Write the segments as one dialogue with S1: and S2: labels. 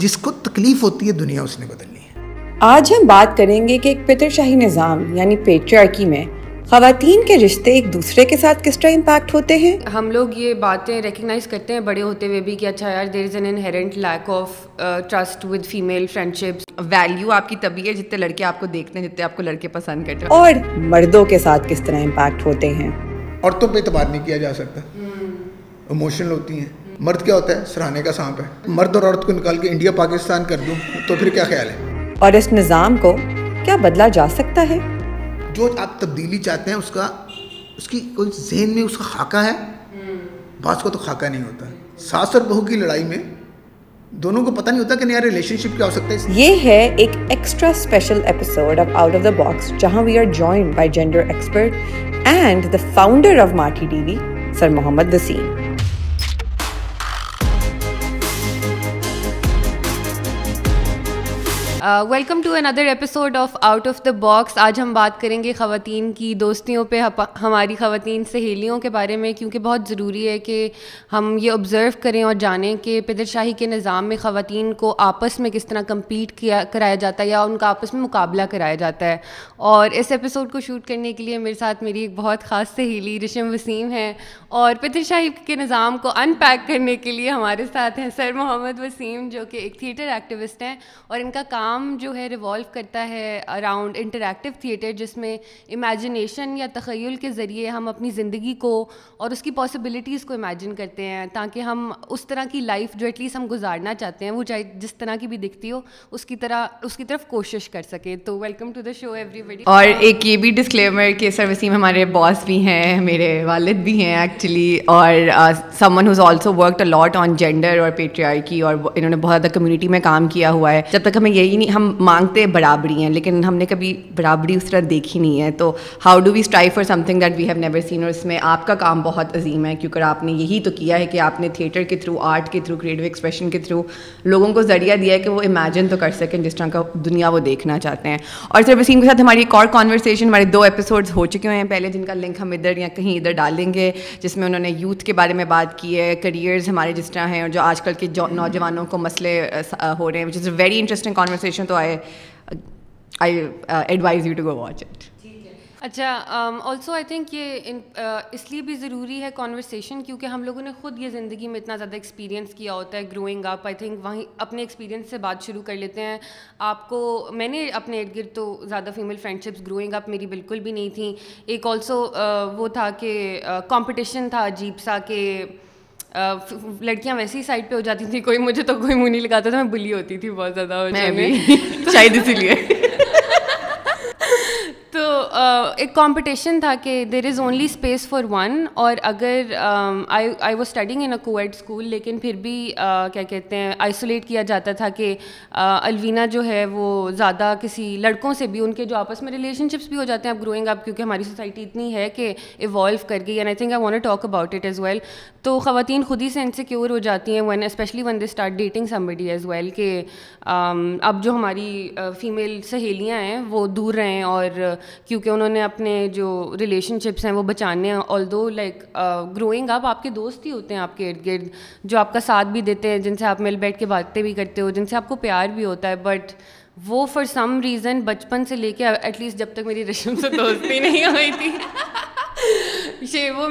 S1: جس کو تکلیف ہوتی ہے دنیا اس نے بدلنی ہے
S2: آج ہم بات کریں گے کہ ایک پتر شاہی نظام یعنی پیٹریارکی میں خواتین کے رشتے ایک دوسرے کے ساتھ کس طرح امپیکٹ ہوتے ہیں
S3: ہم لوگ یہ باتیں ریکگنائز کرتے ہیں بڑے ہوتے ہوئے بھی کہ اچھا یار there is an inherent lack of trust with female friendships
S4: value آپ کی ہے جتنے لڑکے آپ کو دیکھتے ہیں جتنے آپ کو لڑکے پسند کرتے ہیں
S2: اور مردوں کے ساتھ کس طرح امپیکٹ ہوتے ہیں
S1: عورتوں پہ اعتبار نہیں کیا جا سکتا اموشنل ہوتی ہیں مرد کیا ہوتا ہے سرانے کا سانپ ہے مرد اور عورت کو نکال کے انڈیا پاکستان کر دوں تو پھر کیا خیال ہے
S2: اور اس نظام کو کیا بدلا جا سکتا ہے
S1: جو آپ تبدیلی چاہتے ہیں اس کا اس کی کوئی ذہن میں اس کا خاکہ ہے بعض کو تو خاکہ نہیں ہوتا ساس اور بہو کی لڑائی میں دونوں کو پتہ نہیں ہوتا کہ نیا ریلیشن شپ کیا ہو سکتا ہے
S2: یہ ہے ایک extra special episode of out of the box جہاں we are join by gender expert and the founder of marty TV sir Muhammad Waseem
S3: welcome to another episode of out of the box آج ہم بات کریں گے خواتین کی دوستیوں پہ ہماری خواتین سہیلیوں کے بارے میں کیونکہ بہت ضروری ہے کہ ہم یہ آبزرو کریں اور جانیں کہ پیدر شاہی کے نظام میں خواتین کو آپس میں کس طرح کمپیٹ کیا کرایا جاتا ہے یا ان کا آپس میں مقابلہ کرایا جاتا ہے اور اس ایپیسوڈ کو شوٹ کرنے کے لیے میرے ساتھ میری ایک بہت خاص سہیلی رشم وسیم ہے اور پیدر شاہی کے نظام کو ان پیک کرنے کے لیے ہمارے ساتھ ہیں سر محمد وسیم جو کہ ایک تھیٹر ایکٹیوسٹ ہیں اور ان کا کام کام جو ہے ریوالو کرتا ہے اراؤنڈ انٹریکٹیو تھیٹر جس میں امیجنیشن یا تخیل کے ذریعے ہم اپنی زندگی کو اور اس کی پاسبلیٹیز کو امیجن کرتے ہیں تاکہ ہم اس طرح کی لائف جو ایٹ لیسٹ ہم گزارنا چاہتے ہیں وہ چاہے جس طرح کی بھی دکھتی ہو اس کی طرح اس کی طرف کوشش کر سکے تو welcome to the show everybody
S4: اور ایک یہ بھی ڈسکلیمر کہ سر وسیم ہمارے باس بھی ہیں میرے والد بھی ہیں ایکچولی اور someone also work on gender اور پیٹریارکی اور انہوں نے بہت زیادہ کمیونٹی میں کام کیا ہوا ہے جب تک ہمیں یہی نہیں نہیں ہم مانگتے برابری ہیں لیکن ہم نے کبھی برابری اس طرح دیکھی نہیں ہے تو how do we strive for something that we have never seen اور اس میں آپ کا کام بہت عظیم ہے کیونکہ آپ نے یہی تو کیا ہے کہ آپ نے تھیٹر کے تھرو آرٹ کے تھرو کریٹو ایکسپریشن کے تھرو لوگوں کو ذریعہ دیا ہے کہ وہ امیجن تو کر سکیں جس طرح کا دنیا وہ دیکھنا چاہتے ہیں اور سر وسیم کے ساتھ ہماری ایک اور کانورسیشن ہمارے دو ایپیسوڈس ہو چکے ہیں پہلے جن کا لنک ہم ادھر یا کہیں ادھر ڈالیں گے جس میں انہوں نے یوتھ کے بارے میں بات کی ہے کریئرز ہمارے جس طرح ہیں اور جو آج کل کے نوجوانوں کو مسئلے ہو رہے ہیں which is a very interesting conversation تو I I advise you to go watch it
S3: اچھا آلسو آئی تھنک یہ اس لیے بھی ضروری ہے کانورسیشن کیونکہ ہم لوگوں نے خود یہ زندگی میں اتنا زیادہ ایکسپیرینس کیا ہوتا ہے گروئنگ اپ آئی تھنک وہیں اپنے ایکسپیرینس سے بات شروع کر لیتے ہیں آپ کو میں نے اپنے ارد گرد تو زیادہ female friendships growing up میری بالکل بھی نہیں تھیں ایک آلسو وہ تھا کہ کمپٹیشن تھا عجیب سا کہ لڑکیاں ویسے ہی سائڈ پہ ہو جاتی تھیں کوئی مجھے تو کوئی منہ نہیں لگاتا تھا میں بلی ہوتی تھی بہت زیادہ
S4: شاید اسی لیے
S3: ایک کمپٹیشن تھا کہ there is only space for one اور اگر I was studying in a coed school لیکن پھر بھی کیا کہتے ہیں آئسولیٹ کیا جاتا تھا کہ الوینا جو ہے وہ زیادہ کسی لڑکوں سے بھی ان کے جو آپس میں ریلیشن شپس بھی ہو جاتے ہیں اب گروئنگ اپ کیونکہ ہماری سوسائٹی اتنی ہے کہ ایوالو کر گئی and I think I want talk about it as well تو خواتین خود ہی سے ان ہو جاتی ہیں when especially when they start dating somebody as well کہ اب جو ہماری فیمیل سہیلیاں ہیں وہ دور رہیں اور کیونکہ کیونکہ انہوں نے اپنے جو ریلیشن شپس ہیں وہ بچانے ہیں although like growing up آپ کے دوست ہی ہوتے ہیں آپ کے ارد گرد جو آپ کا ساتھ بھی دیتے ہیں جن سے آپ مل بیٹھ کے باتیں بھی کرتے ہو جن سے آپ کو پیار بھی ہوتا ہے بٹ وہ فار سم ریزن بچپن سے لے کے ایٹ لیسٹ جب تک میری رشم سے دوستی نہیں ہوئی تھی وہ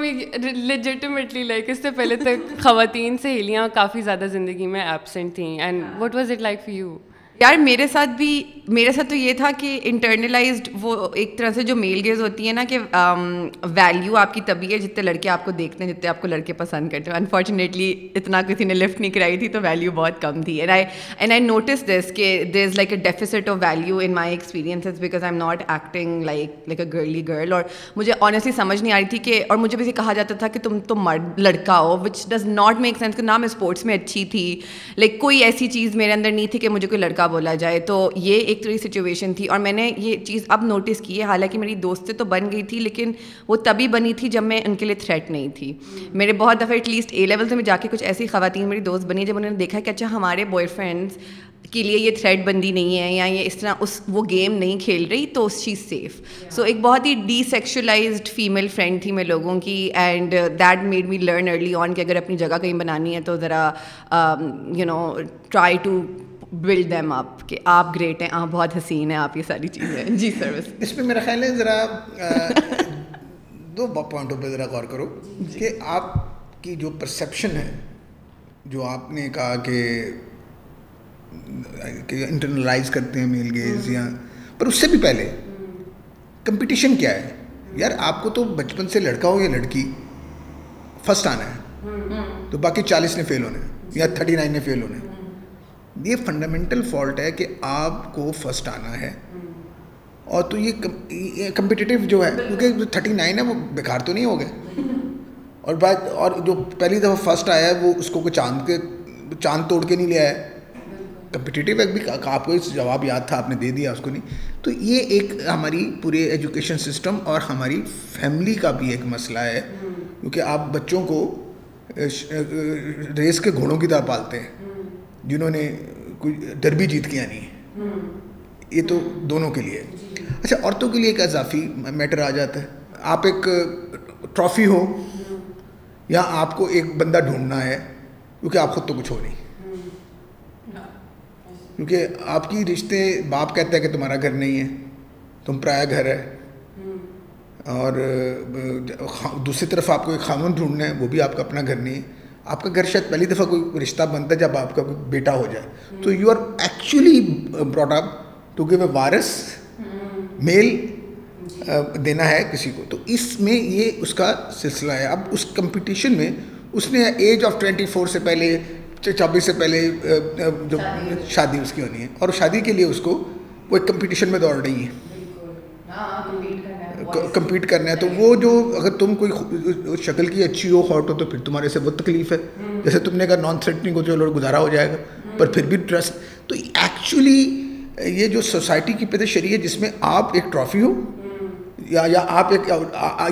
S3: لیجیٹمیٹلی لائک اس سے پہلے تک خواتین سہیلیاں کافی زیادہ زندگی میں ایبسنٹ تھیں and what was it like you
S4: یار میرے ساتھ بھی میرے ساتھ تو یہ تھا کہ انٹرنلائزڈ وہ ایک طرح سے جو میل گیز ہوتی ہے نا کہ ویلیو um, آپ کی تبھی ہے جتنے لڑکے آپ کو دیکھتے ہیں جتنے آپ کو لڑکے پسند کرتے ہیں انفارچونیٹلی اتنا کسی نے لفٹ نہیں کرائی تھی تو ویلیو بہت کم تھی and I and I notice this کہ there is like a deficit of value in my experiences because I am not acting like like a girly girl اور مجھے آنیسٹلی سمجھ نہیں آ رہی تھی کہ اور مجھے بھی کہا جاتا تھا کہ تم تو مرد لڑکا ہو which does not make sense کہ نہ میں اسپورٹس میں اچھی تھی لائک کوئی ایسی چیز میرے اندر نہیں تھی کہ مجھے کوئی لڑکا بولا جائے تو یہ ایک تھوڑی سچویشن تھی اور میں نے یہ چیز اب نوٹس کی ہے حالانکہ میری دوستیں تو بن گئی تھی لیکن وہ تبھی بنی تھی جب میں ان کے لیے تھریٹ نہیں تھی میرے بہت دفعہ ایٹ لیسٹ اے لیول سے میں جا کے کچھ ایسی خواتین میری دوست بنی جب انہوں نے دیکھا کہ اچھا ہمارے بوائے فرینڈس کے لیے یہ تھریٹ بندی نہیں ہے یا یہ اس طرح اس وہ گیم نہیں کھیل رہی تو اس چیز سیف سو ایک بہت ہی ڈی سیکشولائزڈ فیمیل فرینڈ تھی میں لوگوں کی and that made me learn early on کہ اگر اپنی جگہ کہیں بنانی ہے تو ذرا you know try to build them up کہ آپ گریٹ ہیں آپ بہت حسین ہیں آپ یہ ساری چیزیں جی سر بس
S1: اس پہ میرا خیال ہے ذرا دو پوائنٹوں پہ ذرا غور کرو کہ آپ کی جو پرسیپشن ہے جو آپ نے کہا کہ انٹرنلائز کرتے ہیں میل گیز یا پر اس سے بھی پہلے کمپٹیشن کیا ہے یار آپ کو تو بچپن سے لڑکا ہو یا لڑکی فسٹ آنا ہے تو باقی چالیس نے فیل ہونے یا تھرٹی نائن نے فیل ہونے یہ فنڈامنٹل فالٹ ہے کہ آپ کو فرسٹ آنا ہے اور تو یہ کمپٹیٹیو جو ہے کیونکہ جو تھرٹی نائن ہے وہ بیکار تو نہیں ہو گئے اور بات اور جو پہلی دفعہ فرسٹ آیا ہے وہ اس کو کوئی چاند کے چاند توڑ کے نہیں لے آیا کمپٹیٹیو ایک بھی آپ کو اس جواب یاد تھا آپ نے دے دیا اس کو نہیں تو یہ ایک ہماری پورے ایجوکیشن سسٹم اور ہماری فیملی کا بھی ایک مسئلہ ہے کیونکہ آپ بچوں کو ریس کے گھوڑوں کی طرح پالتے ہیں جنہوں نے کوئی ڈربی جیت کیا نہیں یہ تو دونوں کے لیے اچھا عورتوں کے لیے ایک اضافی میٹر آ جاتا ہے آپ ایک ٹرافی ہو یا آپ کو ایک بندہ ڈھونڈنا ہے کیونکہ آپ خود تو کچھ ہو نہیں کیونکہ آپ کی رشتے باپ کہتا ہے کہ تمہارا گھر نہیں ہے تم پرایا گھر ہے اور دوسری طرف آپ کو ایک خامن ڈھونڈنا ہے وہ بھی آپ کا اپنا گھر نہیں ہے آپ کا گھر شاید پہلی دفعہ کوئی رشتہ بنتا ہے جب آپ کا کوئی بیٹا ہو جائے تو you are actually brought to give a Wars male دینا ہے کسی کو تو اس میں یہ اس کا سلسلہ ہے اب اس کمپٹیشن میں اس نے ایج آف ٹوینٹی فور سے پہلے چوبیس سے پہلے uh, uh, جو شادی اس کی ہونی ہے اور شادی کے لیے اس کو وہ ایک کمپٹیشن میں دوڑ رہی ہے کمپیٹ کرنا ہے تو وہ جو اگر تم کوئی شکل کی اچھی ہو ہاٹ ہو تو پھر تمہارے سے وہ تکلیف ہے جیسے تم نے کہا نان تھریٹنگ ہو تو لوگ گزارا ہو جائے گا پر پھر بھی ٹرسٹ تو ایکچولی یہ جو سوسائٹی کی پید ہے جس میں آپ ایک ٹرافی ہو یا یا آپ ایک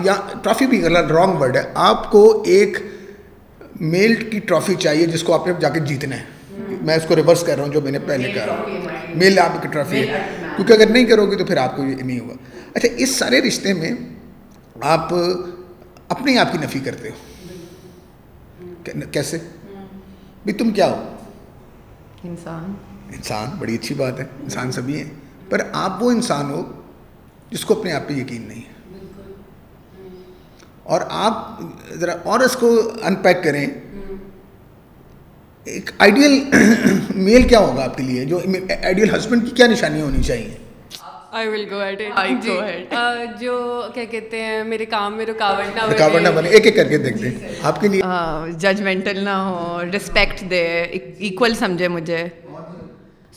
S1: یا ٹرافی بھی غلط رانگ ورڈ ہے آپ کو ایک میل کی ٹرافی چاہیے جس کو آپ نے جا کے جیتنا ہے میں اس کو ریورس کر رہا ہوں جو میں نے پہلے کہا میل آپ کی ٹرافی ہے کیونکہ اگر نہیں کرو گے تو پھر آپ کو یہ نہیں ہوگا اچھا اس سارے رشتے میں آپ اپنے آپ کی نفی کرتے ہو کیسے بھی تم کیا ہو
S4: انسان
S1: انسان بڑی اچھی بات ہے انسان سبھی ہیں پر آپ وہ انسان ہو جس کو اپنے آپ پہ یقین نہیں ہے اور آپ ذرا اور اس کو ان پیک کریں ایک آئیڈیل میل کیا ہوگا آپ کے لیے جو آئیڈیل ہسبینڈ کی کیا نشانیاں ہونی چاہیے
S3: ججمنٹل جی، نہ
S4: ہو دے سمجھے مجھے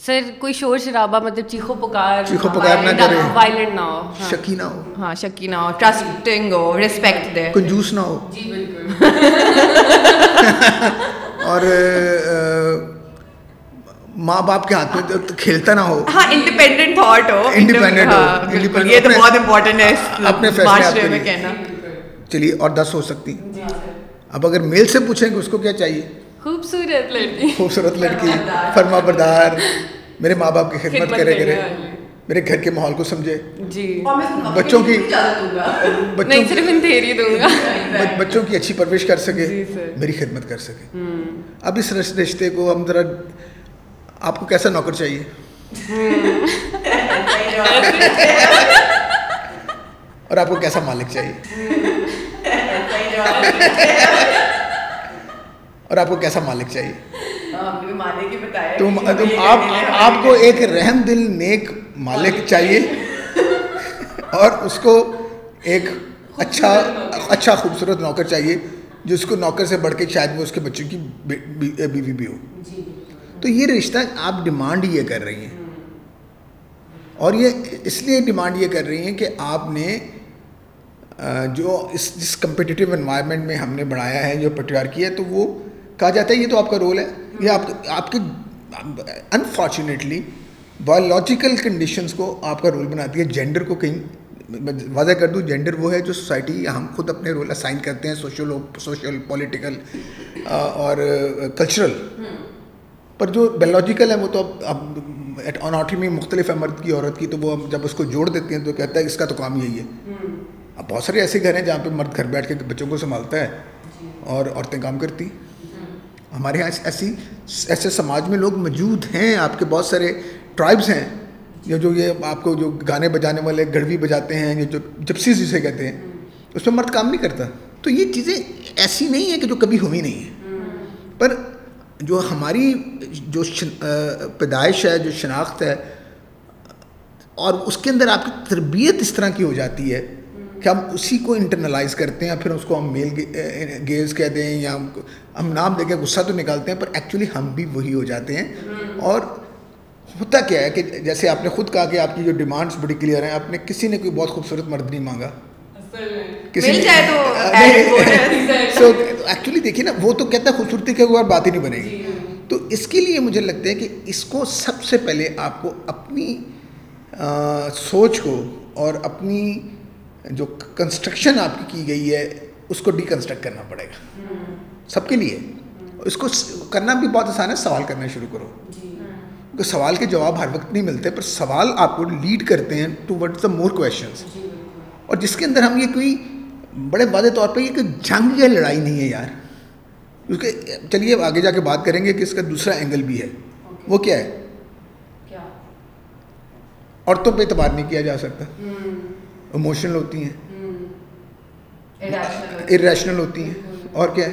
S3: سر کوئی شور شرابہ مطلب چیخو پکار
S1: چیخو پکار نہ کرے
S3: وائلنٹ نہ ہو
S1: شکی نہ ہو
S4: ہاں شکی نہ ہو ٹرسٹنگ ہاں، ہو ریسپیکٹ دے
S1: کنجوس نہ ہو
S3: جی،
S1: اور ماں باپ کے ہاتھ میں کھیلتا نہ ہو
S4: ہاں انڈیپینڈنٹ تھاٹ ہو
S1: انڈیپینڈنٹ ہو ہاں،
S4: یہ تو بہت امپورٹنٹ ہے
S1: اپنے فیصلے میں کہنا چلیے اور دس ہو سکتی جی، ہاں، اب اگر میل سے پوچھیں کہ اس کو کیا چاہیے
S3: خوبصورت لڑکی
S1: خوبصورت لڑکی فرما بردار میرے ماں باپ کی خدمت کرے کرے میرے گھر کے ماحول کو سمجھے
S3: جی
S1: بچوں کی
S3: بچوں صرف دوں گا
S1: بچوں کی اچھی پرورش کر سکے جی، میری خدمت کر سکے اب اس رشتے کو ہم ذرا آپ کو کیسا نوکر چاہیے اور آپ کو کیسا مالک چاہیے اور آپ کو کیسا مالک چاہیے آپ کو ایک رحم دل نیک مالک چاہیے اور اس کو ایک اچھا اچھا خوبصورت نوکر چاہیے جس کو نوکر سے بڑھ کے شاید وہ اس کے بچوں کی بیوی بھی ہو جی۔ تو یہ رشتہ آپ ڈیمانڈ یہ کر رہی ہیں اور یہ اس لیے ڈیمانڈ یہ کر رہی ہیں کہ آپ نے جو اس جس کمپٹیٹیو انوائرمنٹ میں ہم نے بڑھایا ہے جو پٹیار کیا تو وہ کہا جاتا ہے یہ تو آپ کا رول ہے یہ آپ آپ کے انفارچونیٹلی بایولوجیکل کنڈیشنز کو آپ کا رول بناتی ہے جینڈر کو کہیں واضح کر دوں جینڈر وہ ہے جو سوسائٹی ہم خود اپنے رول اسائن کرتے ہیں سوشل سوشل پولیٹیکل اور کلچرل پر جو بیولوجیکل ہے وہ تو اب اب ایٹ میں مختلف ہے مرد کی عورت کی تو وہ جب اس کو جوڑ دیتے ہیں تو کہتا ہے اس کا تو کام یہی ہے اب بہت سارے ایسے گھر ہیں جہاں پہ مرد گھر بیٹھ کے بچوں کو سنبھالتا ہے جی۔ اور عورتیں کام کرتی ہمارے یہاں ایسی ایسے سماج میں لوگ موجود ہیں آپ کے بہت سارے ٹرائبس ہیں یا جو یہ آپ کو جو گانے بجانے والے گڑوی بجاتے ہیں یا جو جپسی جسے کہتے ہیں اس میں مرد کام نہیں کرتا تو یہ چیزیں ایسی نہیں ہیں کہ جو کبھی ہوئی نہیں ہیں پر جو ہماری جو پیدائش ہے جو شناخت ہے اور اس کے اندر آپ کی تربیت اس طرح کی ہو جاتی ہے کہ ہم اسی کو انٹرنلائز کرتے ہیں پھر اس کو ہم میل گیز کہہ دیں یا ہم نام دے کے غصہ تو نکالتے ہیں پر ایکچولی ہم بھی وہی ہو جاتے ہیں اور ہوتا کیا ہے کہ جیسے آپ نے خود کہا کہ آپ کی جو ڈیمانڈس بڑی کلیئر ہیں آپ نے کسی نے کوئی بہت خوبصورت مرد نہیں مانگا کسی نے سو ایکچولی دیکھیں نا وہ تو کہتا ہے خوبصورتی کے اوپر بات ہی نہیں بنے گی جی۔ تو اس کے لیے مجھے لگتا ہے کہ اس کو سب سے پہلے آپ کو اپنی سوچ کو اور اپنی جو کنسٹرکشن آپ کی کی گئی ہے اس کو ڈیکنسٹرکٹ کرنا پڑے گا سب کے لیے اس کو کرنا بھی بہت آسان ہے سوال کرنا شروع کرو جی۔ کیونکہ سوال کے جواب ہر وقت نہیں ملتے پر سوال آپ کو لیڈ کرتے ہیں to word the more questions اور جس کے اندر ہم یہ کوئی بڑے واضح طور پہ یہ کہ جنگ یا لڑائی نہیں ہے یار چلیے آگے جا کے بات کریں گے کہ اس کا دوسرا اینگل بھی ہے وہ کیا ہے عورتوں پہ اعتبار نہیں کیا جا سکتا اموشنل ہوتی ہیں hmm. ہوتی ہیں اور کیا ہے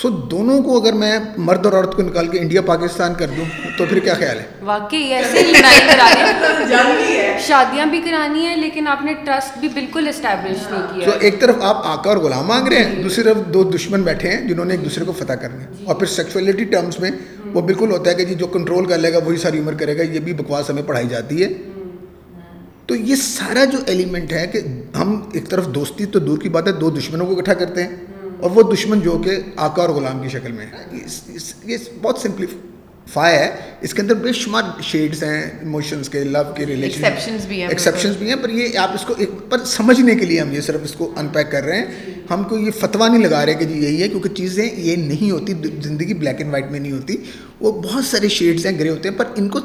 S1: سو دونوں کو اگر میں مرد اور عورت کو نکال کے انڈیا پاکستان کر دوں تو پھر کیا خیال ہے
S3: واقعی ایسے لڑائی ہے شادیاں بھی کرانی ہیں لیکن آپ نے ٹرسٹ بھی بالکل اسٹیبلش نہیں کیا
S1: تو ایک طرف آپ آقا اور غلام مانگ رہے ہیں دوسری طرف دو دشمن بیٹھے ہیں جنہوں نے ایک دوسرے کو فتح کرنا ہے اور پھر سیکچولیٹی ٹرمس میں وہ بالکل ہوتا ہے کہ جی جو کنٹرول کر لے گا وہی ساری عمر کرے گا یہ بھی بکواس ہمیں پڑھائی جاتی ہے تو یہ سارا جو ایلیمنٹ ہے کہ ہم ایک طرف دوستی تو دور کی بات ہے دو دشمنوں کو اکٹھا کرتے ہیں اور وہ دشمن جو کہ آقا اور غلام کی شکل میں ہے یہ بہت سمپلی ہے اس کے اندر بے شمار شیڈس ہیں ایموشنس کے لو کے ریلیشن ایکسیپشنس بھی ہیں پر یہ آپ اس کو ایک پر سمجھنے کے لیے ہم یہ صرف اس کو ان پیک کر رہے ہیں ہم کو یہ فتویٰ نہیں لگا رہے کہ جی یہی ہے کیونکہ چیزیں یہ نہیں ہوتی زندگی بلیک اینڈ وائٹ میں نہیں ہوتی وہ بہت سارے شیڈس ہیں گرے ہوتے ہیں پر ان کو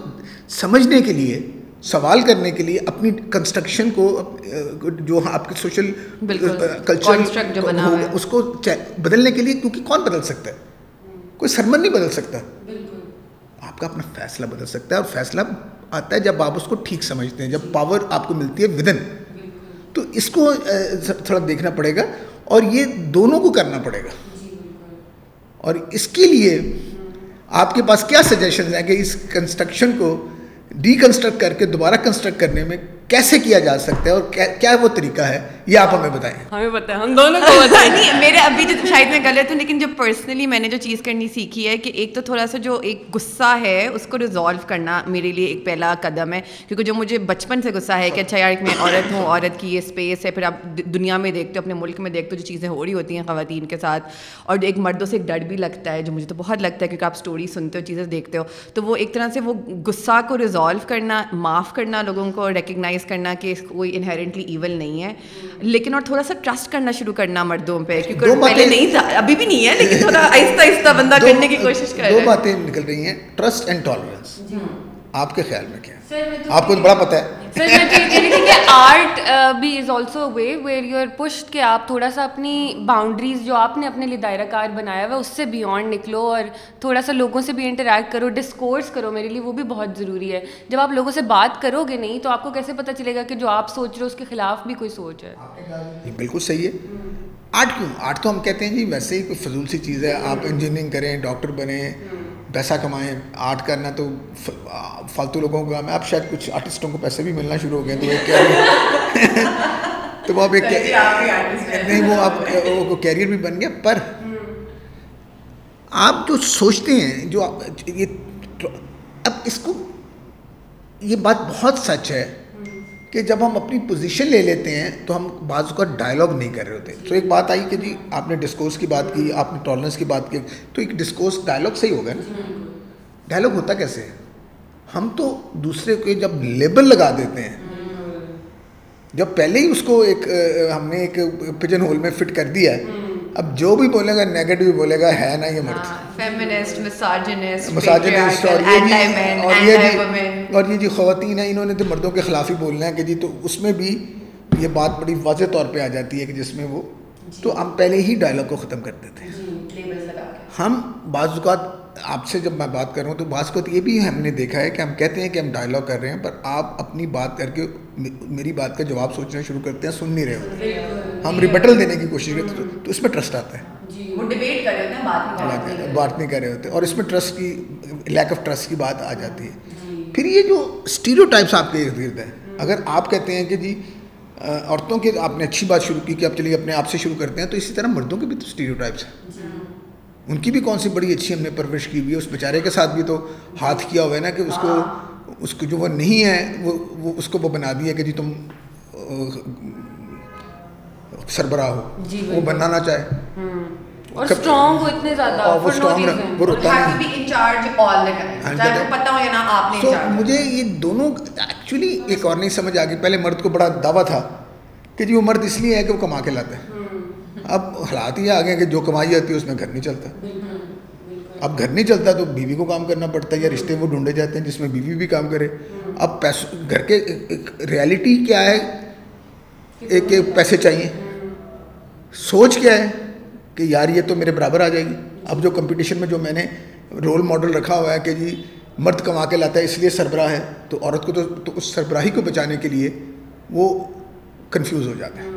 S1: سمجھنے کے لیے سوال کرنے کے لیے اپنی کنسٹرکشن کو جو آپ کے سوشل
S4: کلچر
S1: اس کو بدلنے کے لیے کیونکہ کون بدل سکتا ہے کوئی سرمن نہیں بدل سکتا آپ کا اپنا فیصلہ بدل سکتا ہے اور فیصلہ آتا ہے جب آپ اس کو ٹھیک سمجھتے ہیں جب پاور آپ کو ملتی ہے ودن تو اس کو تھوڑا دیکھنا پڑے گا اور یہ دونوں کو کرنا پڑے گا جی، اور اس کے لیے آپ کے پاس کیا سجیشنز ہیں کہ اس کنسٹرکشن کو ڈیکنسٹرکٹ کر کے دوبارہ کنسٹرکٹ کرنے میں کیسے کیا جا سکتا ہے اور کیا وہ طریقہ ہے یہ آپ ہمیں بتائیں
S3: ہمیں بتائیں ہم دونوں کو
S4: نہیں میرے ابھی جو شاید میں غلط ہوں لیکن جو پرسنلی میں نے جو چیز کرنی سیکھی ہے کہ ایک تو تھوڑا سا جو ایک غصہ ہے اس کو ریزالو کرنا میرے لیے ایک پہلا قدم ہے کیونکہ جو مجھے بچپن سے غصہ ہے کہ اچھا یار میں عورت ہوں عورت کی یہ اسپیس ہے پھر آپ دنیا میں دیکھتے ہو اپنے ملک میں دیکھتے ہو جو چیزیں ہو رہی ہوتی ہیں خواتین کے ساتھ اور ایک مردوں سے ایک ڈر بھی لگتا ہے جو مجھے تو بہت لگتا ہے کیونکہ آپ اسٹوری سنتے ہو چیزیں دیکھتے ہو تو وہ ایک طرح سے وہ غصہ کو ریزالو کرنا معاف کرنا لوگوں کو ریکگنائز ریکگنائز کرنا کہ کوئی انہیرنٹلی ایول نہیں ہے لیکن اور تھوڑا سا ٹرسٹ کرنا شروع کرنا مردوں پہ کیونکہ پہلے نہیں تھا ابھی بھی نہیں ہے لیکن تھوڑا آہستہ آہستہ بندہ کرنے کی کوشش کر رہا ہے دو
S1: باتیں نکل رہی ہیں ٹرسٹ اینڈ ٹالرنس آپ کے خیال میں کیا آپ کو بڑا پتہ ہے
S3: آرٹ uh, بھی is also way where you are pushed کہ آپ تھوڑا سا اپنی باؤنڈریز جو آپ نے اپنے لیے دائرہ کار بنایا ہوا اس سے بیونڈ نکلو اور تھوڑا سا لوگوں سے بھی انٹریکٹ کرو ڈسکورس کرو میرے لیے وہ بھی بہت ضروری ہے جب آپ لوگوں سے بات کرو گے نہیں تو آپ کو کیسے پتہ چلے گا کہ جو آپ سوچ رہے ہو اس کے خلاف بھی کوئی سوچ ہے
S1: بالکل صحیح ہے آرٹ کیوں آرٹ تو ہم کہتے ہیں جی ویسے ہی کوئی فضول سی چیز ہے آپ انجینئرنگ کریں ڈاکٹر بنیں پیسہ کمائیں آرٹ کرنا تو فالتو لوگوں کو ہے اب شاید کچھ آرٹسٹوں کو پیسے بھی ملنا شروع ہو گئے تو وہ تو وہ اب ایک نہیں وہ آپ کو کیریئر بھی بن گیا پر آپ جو سوچتے ہیں جو یہ اب اس کو یہ بات بہت سچ ہے کہ جب ہم اپنی پوزیشن لے لیتے ہیں تو ہم بعض کا ڈائلاگ نہیں کر رہے ہوتے تو ایک بات آئی کہ جی آپ نے ڈسکورس کی بات کی آپ نے ٹالرنس کی بات کی تو ایک ڈسکورس ڈائلگ صحیح ہوگا نا ڈائلاگ ہوتا کیسے ہم تو دوسرے کو جب لیبل لگا دیتے ہیں جب پہلے ہی اس کو ایک ہم نے ایک پجن ہول میں فٹ کر دیا ہے اب جو بھی بولے گا نیگیٹو بولے گا ہے نا یہ مرد ہاں، اور یہ جی خواتین ہیں انہوں نے تو مردوں کے خلاف ہی بولنا ہے کہ جی تو اس میں بھی یہ بات بڑی واضح طور پہ آ جاتی ہے کہ جس میں وہ جی۔ تو ہم پہلے ہی ڈائلاگ کو ختم کرتے تھے جی، ہم بعض اوقات آپ سے جب میں بات کر رہا ہوں تو بعض اوقات یہ بھی ہم نے دیکھا ہے کہ ہم کہتے ہیں کہ ہم ڈائلاگ کر رہے ہیں پر آپ اپنی بات کر کے میری بات کا جواب سوچنا شروع کرتے ہیں سن نہیں رہے ہوتے ہم ریبٹل دینے کی کوشش کرتے ہیں تو اس میں ٹرسٹ آتا ہے جی، بات نہیں کر رہے ہوتے اور اس میں ٹرسٹ کی لیک آف ٹرسٹ کی بات آ جاتی ہے جی۔ پھر یہ جو اسٹیریو ٹائپس آپ کے ارد گرد ہیں اگر آپ کہتے ہیں کہ جی عورتوں کی آپ نے اچھی بات شروع کی کہ آپ چلیے اپنے آپ سے شروع کرتے ہیں تو اسی طرح مردوں کے بھی تو اسٹیریو ٹائپس ہیں جی۔ ان کی بھی کون سی بڑی اچھی ہم نے پرورش کی ہوئی ہے اس بیچارے کے ساتھ بھی تو ہاتھ کیا ہوا ہے نا کہ اس کو ہاں۔ اس کو جو وہ نہیں ہے وہ وہ اس کو وہ بنا دیا کہ جی تم سربراہ ہو جی وہ بنانا چاہے مجھے یہ دونوں ایکچولی ایک اور نہیں سمجھ آ گئی پہلے مرد کو بڑا دعویٰ تھا کہ جی وہ مرد اس لیے ہے کہ وہ کما کے لاتے اب حالات یہ آگے کہ جو کمائی جاتی ہے اس میں گھر نہیں چلتا اب گھر نہیں چلتا تو بیوی کو کام کرنا پڑتا ہے یا رشتے وہ ڈھونڈے جاتے ہیں جس میں بیوی بھی کام کرے اب پیسوں گھر کے ریالٹی کیا ہے ایک ایک پیسے چاہیے سوچ کیا ہے کہ یار یہ تو میرے برابر آ جائے گی اب جو کمپٹیشن میں جو میں نے رول ماڈل رکھا ہوا ہے کہ جی مرد کما کے لاتا ہے اس لیے سربراہ ہے تو عورت کو تو اس سربراہی کو بچانے کے لیے وہ کنفیوز ہو جاتا ہے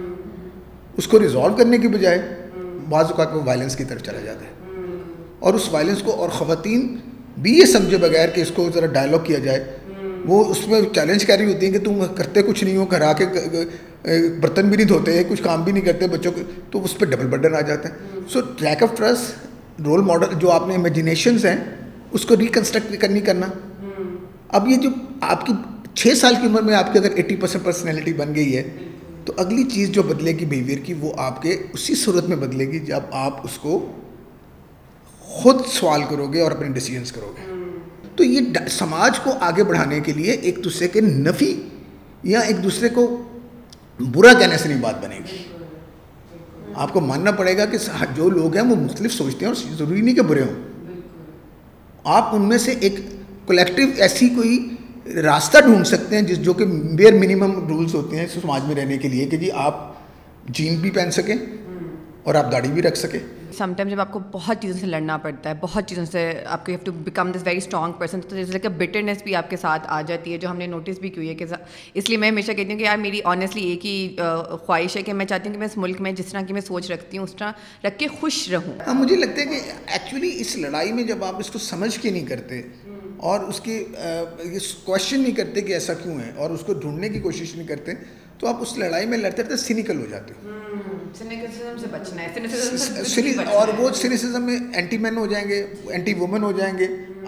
S1: اس کو ریزالو کرنے کی بجائے بعض اوقات وہ وائلنس کی طرف چلا جاتا ہے اور اس وائلنس کو اور خواتین بھی یہ سمجھے بغیر کہ اس کو ذرا ڈائلاگ کیا جائے وہ اس میں چیلنج کیری ہوتی ہیں کہ تم کرتے کچھ نہیں ہو گھر آ کے برتن بھی نہیں دھوتے کچھ کام بھی نہیں کرتے بچوں کے تو اس پہ ڈبل برڈن آ جاتا ہے so lack of trust role model جو آپ نے امیجینیشنز ہیں اس کو ریکنسٹرکٹ کر نہیں کرنا اب یہ جو آپ کی چھ سال کی عمر میں آپ کی اگر ایٹی پرسینٹ پرسنالٹی بن گئی ہے تو اگلی چیز جو بدلے گی بیہیویئر کی وہ آپ کے اسی صورت میں بدلے گی جب آپ اس کو خود سوال کرو گے اور اپنے ڈیسیجنس کرو گے تو یہ سماج کو آگے بڑھانے کے لیے ایک دوسرے کے نفی یا ایک دوسرے کو برا کہنے سے نہیں بات بنے گی آپ کو ماننا پڑے گا کہ جو لوگ ہیں وہ مختلف سوچتے ہیں اور ضروری نہیں کہ برے ہوں آپ ان میں سے ایک کولیکٹو ایسی کوئی راستہ ڈھونڈ سکتے ہیں جس جو کہ بیئر منیمم رولس ہوتے ہیں سماج میں رہنے کے لیے کہ جی آپ جین بھی پہن سکیں اور آپ داڑھی بھی رکھ سکیں
S4: سم ٹائم جب آپ کو بہت چیزوں سے لڑنا پڑتا ہے بہت چیزوں سے آپ کو have to become this very strong person تو جیسے کہ بٹرنیس بھی آپ کے ساتھ آ جاتی ہے جو ہم نے نوٹس بھی کی ہے کہ اس لیے میں ہمیشہ کہتی ہوں کہ یار میری آنیسٹلی ایک ہی خواہش ہے کہ میں چاہتی ہوں کہ میں اس ملک میں جس طرح کی میں سوچ رکھتی ہوں اس طرح رکھ کے خوش رہوں
S1: ہاں، مجھے لگتا ہے کہ ایکچولی اس لڑائی میں جب آپ اس کو سمجھ کے نہیں کرتے اور اس کی کوشچن نہیں کرتے کہ ایسا کیوں ہے اور اس کو ڈھونڈنے کی کوشش نہیں کرتے تو آپ اس لڑائی میں لڑتے لڑتے سینیکل ہو جاتے ہو اور وہ سینیسزم میں اینٹی مین ہو جائیں گے اینٹی وومن ہو جائیں گے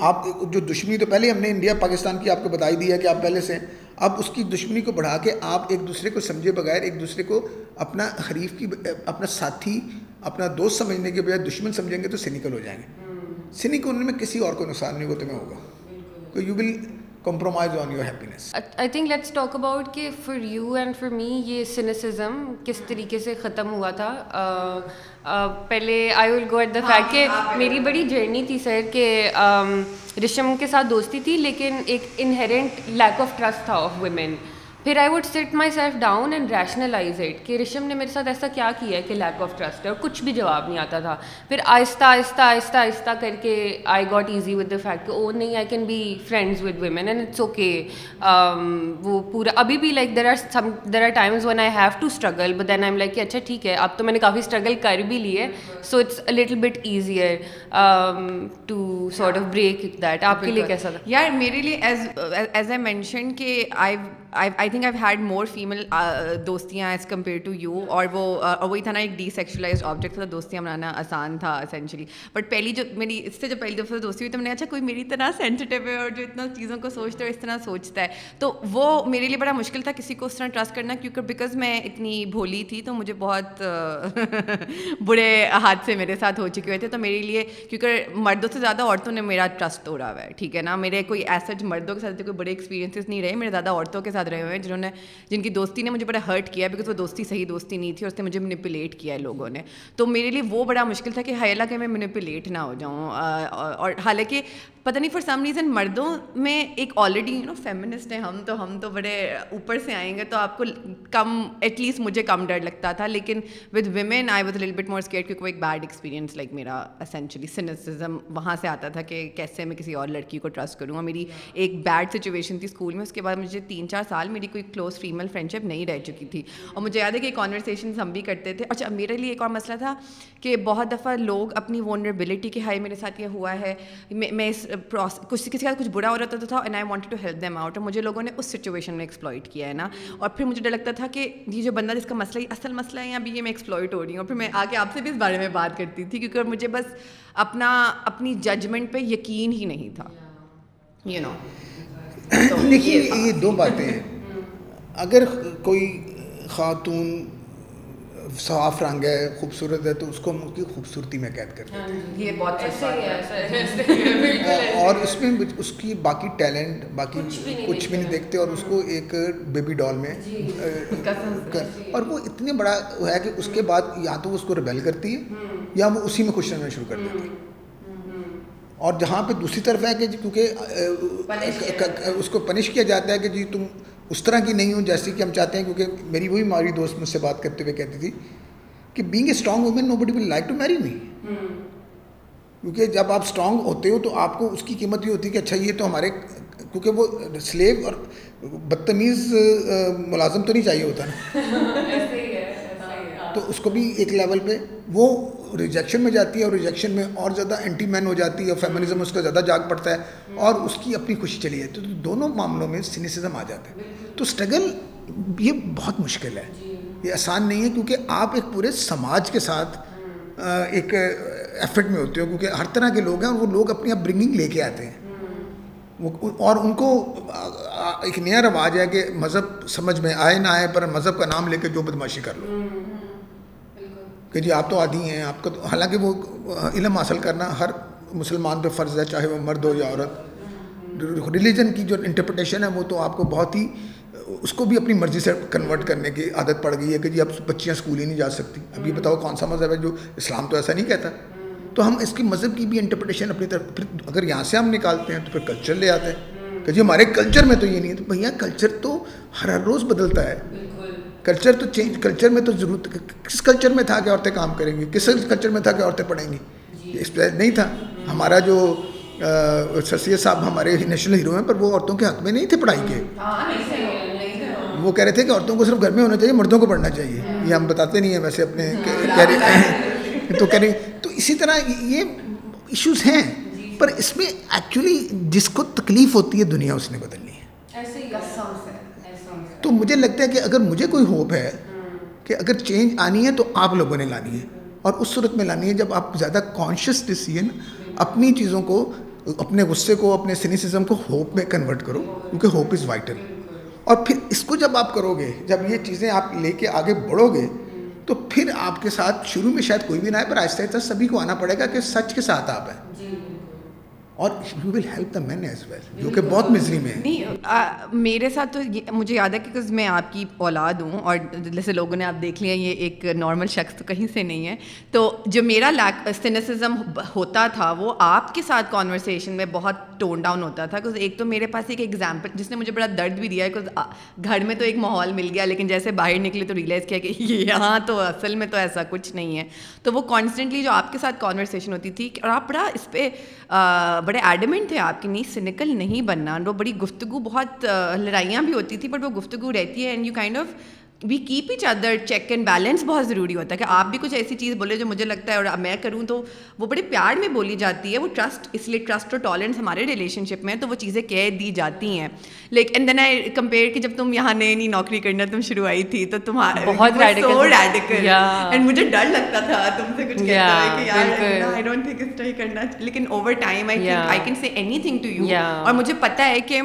S1: آپ جو دشمنی تو پہلے ہم نے انڈیا پاکستان کی آپ کو بتائی دیا ہے کہ آپ پہلے سے اب اس کی دشمنی کو بڑھا کے آپ ایک دوسرے کو سمجھے بغیر ایک دوسرے کو اپنا حریف کی اپنا ساتھی اپنا دوست سمجھنے کے بجائے دشمن سمجھیں گے تو سینیکل ہو جائیں گے سینیکل میں کسی اور کو نقصان نہیں ہوتے میں ہوگا تو you will compromise on your happiness
S3: I think let's talk about کہ for you and for me یہ سینسزم کس طریقے سے ختم ہوا تھا پہلے I will go at the fact کہ میری بڑی جرنی تھی سر کہ رشم کے ساتھ دوستی تھی لیکن ایک انہرنٹ لیک آف ٹرسٹ تھا آف ویمن پھر I would set myself down and rationalize کہ رشم نے میرے ساتھ ایسا کیا کیا ہے کہ لیک آف ٹرسٹ ہے اور کچھ بھی جواب نہیں آتا تھا پھر آہستہ آہستہ آہستہ آہستہ کر کے I got easy with the fact کہ او نہیں I can be friends with women and it's okay وہ پورا ابھی بھی like there are some there are times when I have to struggle but then I am like کہ اچھا ٹھیک ہے اب تو میں نے کافی اسٹرگل کر بھی لی ہے so it's little bit easier to sort of break that آپ کے لیے کیسا تھا
S4: یار میرے لیے ایز ایز اے مینشن کہ I I think I had more female دوستیاں as compare to you اور وہ وہی تھا نا ایک ڈی سیکچولاز آبجیکٹ تھا دوستیاں بنانا آسان تھا اسینچلی بٹ پہلی جو میری اس سے جو پہلی دفعہ دوستی ہوئی تو میں نے اچھا کوئی میری اتنا سینسیٹیو ہے اور جو اتنا چیزوں کو سوچتا ہے اس طرح سوچتا ہے تو وہ میرے لیے بڑا مشکل تھا کسی کو اس طرح ٹرسٹ کرنا کیونکہ بیکاز میں اتنی بھولی تھی تو مجھے بہت برے ہاتھ سے میرے ساتھ ہو چکے ہوئے تھے تو میرے لیے کیونکہ مردوں سے زیادہ عورتوں نے میرا ٹرسٹ توڑا ہوا ہے ٹھیک ہے نا میرے کوئی ایسا مردوں کے ساتھ کوئی بڑے ایکسپیرینسز نہیں رہے میرے زیادہ عورتوں کے ساتھ ساتھ رہے ہوئے ہیں جنہوں نے جن کی دوستی نے مجھے بڑا ہرٹ کیا بکاز وہ دوستی صحیح دوستی نہیں تھی اور اس نے مجھے منیپولیٹ کیا ہے لوگوں نے تو میرے لیے وہ بڑا مشکل تھا کہ کہ میں منیپولیٹ نہ ہو جاؤں اور حالانکہ پتہ نہیں فار سم ریزن مردوں میں ایک آلریڈی یو نو فیمنسٹ ہیں ہم تو ہم تو بڑے اوپر سے آئیں گے تو آپ کو کم ایٹ لیسٹ مجھے کم ڈر لگتا تھا لیکن with women I was little bit more scared کیونکہ ایک بیڈ ایکسپیرینس لائک میرا اسینچلی سنسزم وہاں سے آتا تھا کہ کیسے میں کسی اور لڑکی کو ٹرسٹ کروں اور میری ایک بیڈ سچویشن تھی اسکول میں اس کے بعد مجھے تین چار سال میری کوئی کلوز فیمل فرینڈ شپ نہیں رہ چکی تھی اور مجھے یاد ہے کہ کانورسیشنز ہم بھی کرتے تھے اچھا میرے لیے ایک اور مسئلہ تھا کہ بہت دفعہ لوگ اپنی وونربلٹی کے ہائی میرے ساتھ یہ ہوا ہے میں اس پروس کچھ کسی کے ساتھ کچھ برا ہو رہا تھا and I want to help them out اور مجھے لوگوں نے اس سچویشن میں ایکسپلائٹ کیا ہے نا اور پھر مجھے ڈر لگتا تھا کہ یہ جو بندہ جس کا مسئلہ ہی اصل مسئلہ ہے یا ابھی یہ میں ایکسپلائٹ ہو رہی ہوں اور پھر میں آ کے آپ سے بھی اس بارے میں بات کرتی تھی کیونکہ مجھے بس اپنا اپنی ججمنٹ پہ یقین ہی نہیں تھا یو نو
S1: دیکھیے یہ دو باتیں ہیں ہاں۔ اگر کوئی خاتون صاف رنگ ہے خوبصورت ہے تو اس کو ہم کی خوبصورتی میں قید کر دیتے ہاں جی، اور اس میں اس کی باقی ٹیلنٹ باقی کچھ بھی نہیں دیکھتے اور اس کو ایک بیبی ڈال میں جی، جی۔ اور وہ اتنے بڑا ہے کہ اس کے بعد یا تو وہ اس کو ریبیل کرتی ہے یا وہ اسی میں خوش رہنا شروع کر دیتی ہے اور جہاں پہ دوسری طرف ہے کہ جی کیونکہ اس کو پنش کیا جاتا ہے کہ جی تم اس طرح کی نہیں ہو جیسے کہ ہم چاہتے ہیں کیونکہ میری وہی ماری دوست مجھ سے بات کرتے ہوئے کہتی تھی کہ being a strong woman nobody will like to marry me کیونکہ جب آپ اسٹرانگ ہوتے ہو تو آپ کو اس کی قیمت یہ ہوتی ہے کہ اچھا یہ تو ہمارے کیونکہ وہ سلیب اور بدتمیز ملازم تو نہیں چاہیے ہوتا نا تو اس کو بھی ایک لیول پہ وہ ریجیکشن میں جاتی ہے اور ریجیکشن میں اور زیادہ اینٹی مین ہو جاتی ہے اور فیمنزم اس کا زیادہ جاگ پڑتا ہے اور اس کی اپنی خوشی چلی جاتی ہے تو دونوں معاملوں میں سینیسزم آ جاتا ہے تو اسٹرگل یہ بہت مشکل ہے یہ آسان نہیں ہے کیونکہ آپ ایک پورے سماج کے ساتھ ایک ایفٹ میں ہوتے ہو کیونکہ ہر طرح کے لوگ ہیں اور وہ لوگ اپنی آپ برنگنگ لے کے آتے ہیں اور ان کو ایک نیا رواج ہے کہ مذہب سمجھ میں آئے نہ آئے پر مذہب کا نام لے کے جو بدماشی کر لو کہ جی آپ تو عادی ہیں آپ کو تو حالانکہ وہ علم حاصل کرنا ہر مسلمان پہ فرض ہے چاہے وہ مرد ہو یا عورت ریلیجن کی جو انٹرپٹیشن ہے وہ تو آپ کو بہت ہی اس کو بھی اپنی مرضی سے کنورٹ کرنے کی عادت پڑ گئی ہے کہ جی اب بچیاں اسکول ہی نہیں جا سکتی اب یہ بتاؤ کون سا مذہب ہے جو اسلام تو ایسا نہیں کہتا تو ہم اس کی مذہب کی بھی انٹرپٹیشن اپنی طرف پھر اگر یہاں سے ہم نکالتے ہیں تو پھر کلچر لے آتے ہیں کہ جی ہمارے کلچر میں تو یہ نہیں ہے تو بھیا کلچر تو ہر ہر روز بدلتا ہے کلچر تو چینج کلچر میں تو ضرورت کس کلچر میں تھا کہ عورتیں کام کریں گی کس کلچر میں تھا کہ عورتیں پڑھیں گی جی۔ اس پہ نہیں تھا ہمارا جو سرسید صاحب ہمارے نیشنل ہیرو ہیں پر وہ عورتوں کے حق میں نہیں تھے پڑھائی کے ہاں، ہاں، وہ کہہ رہے تھے کہ عورتوں کو صرف گھر میں ہونا چاہیے مردوں کو پڑھنا چاہیے ہاں۔ یہ ہم بتاتے نہیں ہیں ویسے اپنے تو کہہ رہے ہیں تو اسی طرح یہ ایشوز ہیں جی۔ پر اس میں ایکچولی جس کو تکلیف ہوتی ہے دنیا اس نے بدل تو مجھے لگتا ہے کہ اگر مجھے کوئی ہوپ ہے ہاں۔ کہ اگر چینج آنی ہے تو آپ لوگوں نے لانی ہے اور اس صورت میں لانی ہے جب آپ زیادہ کانشیس ڈسیزن اپنی چیزوں کو اپنے غصے کو اپنے سینیسزم کو ہوپ میں کنورٹ کرو کیونکہ ہوپ از وائٹل اور پھر اس کو جب آپ کرو گے جب یہ چیزیں آپ لے کے آگے بڑھو گے تو پھر آپ کے ساتھ شروع میں شاید کوئی بھی نہ آئے پر آہستہ آہستہ سبھی کو آنا پڑے گا کہ سچ کے ساتھ آپ ہیں جی۔ اور will help the man as well جو کہ بہت مزری میں
S4: نہیں میرے ساتھ تو مجھے یاد ہے کہ میں آپ کی اولاد ہوں اور جیسے لوگوں نے آپ دیکھ لیا یہ ایک نارمل شخص تو کہیں سے نہیں ہے تو جو میرا لیک سینسزم ہوتا تھا وہ آپ کے ساتھ کانورسیشن میں بہت ٹون ڈاؤن ہوتا تھا ایک تو میرے پاس ایک ایگزامپل جس نے مجھے بڑا درد بھی دیا ہے گھر میں تو ایک ماحول مل گیا لیکن جیسے باہر نکلے تو ریئلائز کیا کہ یہاں تو اصل میں تو ایسا کچھ نہیں ہے تو وہ کانسٹنٹلی جو آپ کے ساتھ کانورسیشن ہوتی تھی اور آپ بڑا اس پہ بڑے ایڈمنٹ تھے آپ کی نہیں سنیکل نہیں بننا وہ بڑی گفتگو بہت لڑائیاں بھی ہوتی تھیں بٹ وہ گفتگو رہتی ہے and you kind of we keep each other check and balance بہت ضروری ہوتا ہے کہ آپ بھی کچھ ایسی چیز بولے جو مجھے لگتا ہے اور میں کروں تو وہ بڑے پیار میں بولی جاتی ہے وہ ٹرسٹ اس لیے ٹرسٹ اور ٹالرنس ہمارے ریلیشن شپ میں تو وہ چیزیں کہہ دی جاتی ہیں like and then I compare کہ جب تم یہاں نئی نئی نوکری کرنا تم شروع آئی تھی تو تمہارا
S3: بہت
S4: اینڈ مجھے ڈر لگتا تھا تم سے کچھ کہتا ہے کہ یار ڈونٹ تھنک اس طرح کرنا لیکن over time I I can say anything to you اور مجھے پتا ہے کہ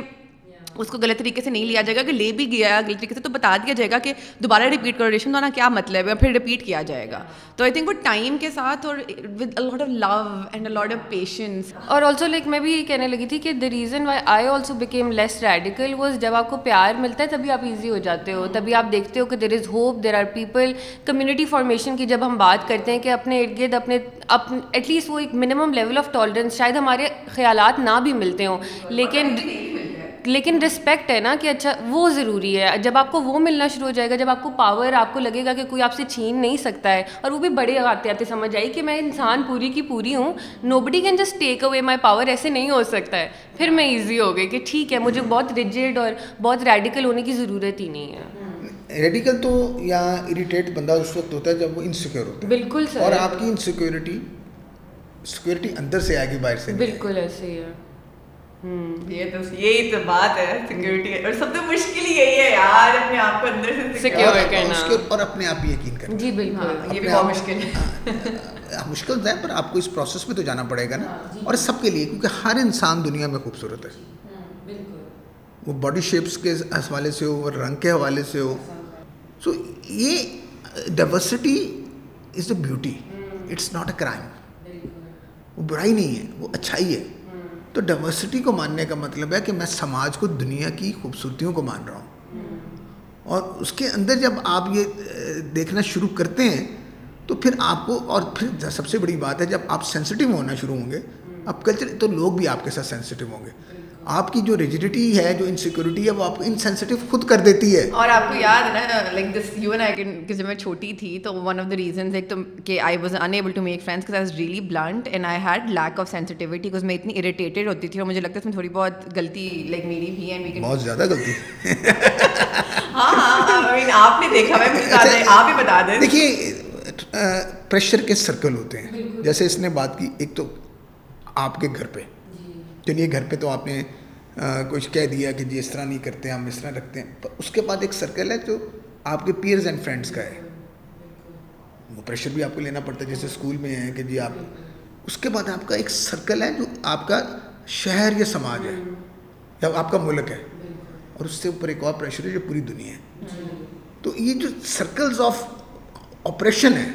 S4: اس کو غلط طریقے سے نہیں لیا جائے گا کہ لے بھی گیا غلط طریقے سے تو بتا دیا جائے گا کہ دوبارہ رپیٹ کرو ریشن دو کیا مطلب ہے پھر ریپیٹ کیا جائے گا تو آئی تھنک وہ ٹائم کے ساتھ اور with a lot of love and a lot of patience
S3: اور آلسو لائک میں بھی یہ کہنے لگی تھی کہ the reason why I also became less radical was جب آپ کو پیار ملتا ہے تبھی آپ ایزی ہو جاتے ہو تبھی آپ دیکھتے ہو کہ there is hope there are people community formation کی جب ہم بات کرتے ہیں کہ اپنے ارد گرد اپنے ایٹ لیسٹ وہ ایک منیمم لیول آف ٹالرنس شاید ہمارے خیالات نہ بھی ملتے ہوں لیکن لیکن رسپیکٹ ہے نا کہ اچھا وہ ضروری ہے جب آپ کو وہ ملنا شروع ہو جائے گا جب آپ کو پاور آپ کو لگے گا کہ کوئی آپ سے چھین نہیں سکتا ہے اور وہ بھی بڑے آتے آتے سمجھ آئی کہ میں انسان پوری کی پوری ہوں nobody can just take away my power ایسے نہیں ہو سکتا ہے پھر میں ایزی ہو گئی کہ ٹھیک ہے مجھے بہت رجڈ اور بہت ریڈیکل ہونے کی ضرورت ہی نہیں ہے
S1: ریڈیکل تو یا اریٹیٹ بندہ اس وقت ہوتا ہے جب وہ انسیکیور ہوتا ہے
S3: بالکل سر
S1: اور آپ کی انسیکیورٹی سیکورٹی اندر سے آئے گی باہر سے
S3: بالکل ایسے ہی ہے
S4: یہ تو یہی تو بات ہے سیکیورٹی اور سب سے مشکل یہی ہے یار اپنے آپ کو اندر سے
S3: سیکیور ہے
S1: اور اپنے آپ یقین کرنا
S3: جی بالکل ہاں،
S4: یہ بھی بہت مشکل
S1: ہے ہاں، ہاں، مشکل ہے پر آپ کو اس پروسیس میں تو جانا پڑے گا نا جی۔ اور سب کے لیے کیونکہ ہر انسان دنیا میں خوبصورت ہے وہ باڈی شیپس کے حوالے سے ہو وہ رنگ کے حوالے سے ہو سو یہ diversity is a beauty it's not a crime وہ برائی نہیں ہے وہ اچھائی ہے تو ڈائیورسٹی کو ماننے کا مطلب ہے کہ میں سماج کو دنیا کی خوبصورتیوں کو مان رہا ہوں اور اس کے اندر جب آپ یہ دیکھنا شروع کرتے ہیں تو پھر آپ کو اور پھر سب سے بڑی بات ہے جب آپ سینسٹیو ہونا شروع ہوں گے اب کلچر تو لوگ بھی آپ کے ساتھ سینسٹیو ہوں گے آپ کی جو ریجڈیٹی ہے جو انسیکیورٹی ہے وہ آپ کو انسینسٹیو خود کر دیتی ہے
S4: اور آپ کو یاد ہے نا like this you and I جب میں چھوٹی تھی تو ون آف دا ریزنز ایک تو کہ I was unable to make friends I was really blunt and I had lack of sensitivity because میں اتنی اریٹیٹیڈ ہوتی تھی اور مجھے لگتا ہے اس میں تھوڑی بہت غلطی لائک میری بھی ہے
S1: بہت زیادہ غلطی
S4: ہاں, ہاں، آپ نے دیکھا میں اچھا، آپ ہی بتا دیں
S1: دیکھیے پریشر کے سرکل ہوتے ہیں جیسے اس نے بات کی ایک تو آپ کے گھر پہ چلیے گھر پہ تو آپ نے کچھ کہہ دیا کہ جی اس طرح نہیں کرتے ہم اس طرح رکھتے ہیں پر اس کے بعد ایک سرکل ہے جو آپ کے پیئرز اینڈ فرینڈس کا ہے وہ پریشر بھی آپ کو لینا پڑتا ہے جیسے اسکول میں ہیں کہ جی آپ اس کے بعد آپ کا ایک سرکل ہے جو آپ کا شہر یا سماج ہے یا آپ کا ملک ہے اور اس سے اوپر ایک اور پریشر ہے جو پوری دنیا ہے تو یہ جو سرکلز آف آپریشن ہیں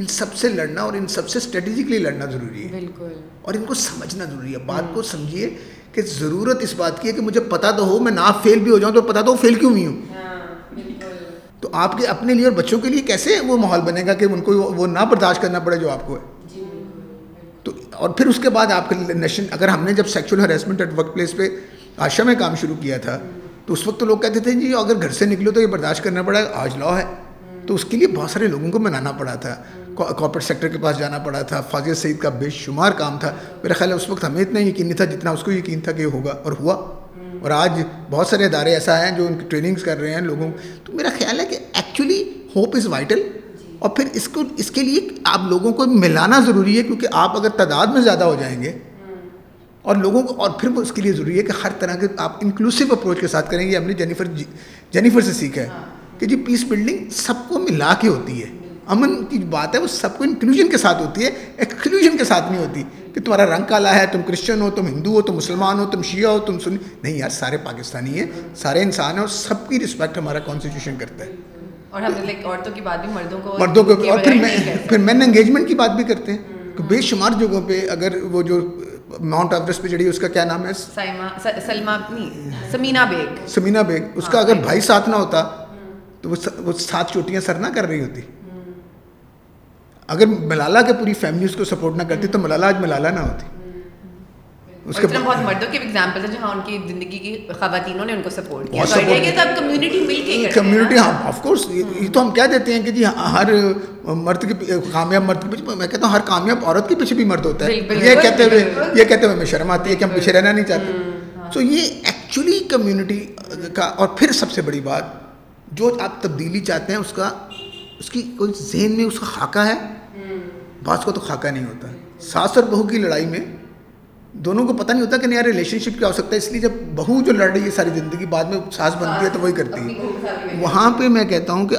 S1: ان سب سے لڑنا اور ان سب سے اسٹریٹجکلی لڑنا ضروری ہے
S3: بالکل
S1: اور ان کو سمجھنا ضروری ہے بات کو سمجھیے کہ ضرورت اس بات کی ہے کہ مجھے پتا تو ہو میں نہ فیل بھی ہو جاؤں تو پتا تو فیل کیوں نہیں ہوں
S3: ہاں،
S1: تو آپ کے اپنے لیے اور بچوں کے لیے کیسے وہ ماحول بنے گا کہ ان کو وہ نہ برداشت کرنا پڑے جو آپ کو ہے
S3: جی،
S1: تو اور پھر اس کے بعد آپ کے نیشن اگر ہم نے جب sexual harassment at work place پہ آشا میں کام شروع کیا تھا تو اس وقت تو لوگ کہتے تھے جی اگر گھر سے نکلو تو یہ برداشت کرنا پڑا آج لا ہے تو اس کے لیے بہت سارے لوگوں کو منانا پڑا تھا کارپوریٹ سیکٹر کے پاس جانا پڑا تھا فاضل سعید کا بے شمار کام تھا میرا خیال ہے اس وقت ہمیں اتنا یقین نہیں تھا جتنا اس کو یقین تھا کہ یہ ہوگا اور ہوا اور آج بہت سارے ادارے ایسا ہیں جو ان کی ٹریننگس کر رہے ہیں لوگوں تو میرا خیال ہے کہ ایکچولی ہوپ از وائٹل اور پھر اس کو اس کے لیے آپ لوگوں کو ملانا ضروری ہے کیونکہ آپ اگر تعداد میں زیادہ ہو جائیں گے اور لوگوں کو اور پھر اس کے لیے ضروری ہے کہ ہر طرح کے آپ انکلوسو اپروچ کے ساتھ کریں گے ہم نے جینیفر جینیفر سے سیکھا ہے کہ جی پیس بلڈنگ سب کو ملا کے ہوتی ہے امن کی جو بات ہے وہ سب کو انکلوژن کے ساتھ ہوتی ہے ایکسکلوژن کے ساتھ نہیں ہوتی کہ تمہارا رنگ کالا ہے تم کرسچن ہو تم ہندو ہو تم مسلمان ہو تم شیعہ ہو تم سنی نہیں یار سارے پاکستانی ہیں سارے انسان ہیں اور سب کی رسپیکٹ ہمارا کانسٹیٹیوشن کرتا ہے
S4: اور ہم عورتوں کی بات بھی مردوں کو
S1: مردوں کو اور پھر میں پھر مین انگیجمنٹ کی بات بھی کرتے ہیں کہ بے شمار جگہوں پہ اگر وہ جو ماؤنٹ ایوریسٹ پہ چڑھی اس کا کیا نام ہے
S4: سلما سمینہ بیگ
S1: سمینہ بیگ اس کا ہاں، اگر بھائی ساتھ نہ ہوتا تو وہ سات چوٹیاں سر نہ کر رہی ہوتی اگر ملالہ کے پوری فیملی اس کو سپورٹ نہ کرتی تو ملالہ آج ملالہ نہ ہوتی
S4: اس کے بہت مردوں کے کے ایگزامپل ہیں جہاں ان ان کی کی زندگی خواتینوں نے کو سپورٹ کیا تو کہ سب
S1: کمیونٹی کمیونٹی مل ہاں کورس یہ ہم کہہ دیتے ہیں کہ جی ہاں، ہر مرد کے کامیاب مرد کے پیچھے میں کہتا ہوں ہر کامیاب عورت کے پیچھے بھی مرد ہوتا ہے یہ کہتے ہوئے یہ کہتے ہوئے ہمیں شرم آتی ہے کہ ہم پیچھے رہنا نہیں چاہتے سو ہاں۔ یہ ایکچولی کمیونٹی کا اور پھر سب سے بڑی بات جو آپ تبدیلی چاہتے ہیں اس کا اس کی کوئی ذہن میں اس کا خاکہ ہے بعض کو تو خاکہ نہیں ہوتا ساس اور بہو کی لڑائی میں دونوں کو پتہ نہیں ہوتا کہ نیا ریلیشن شپ کیا ہو سکتا ہے اس لیے جب بہو جو لڑ رہی ہے ساری زندگی بعد میں ساس بنتی ہے تو وہی کرتی ہے وہاں پہ میں کہتا ہوں کہ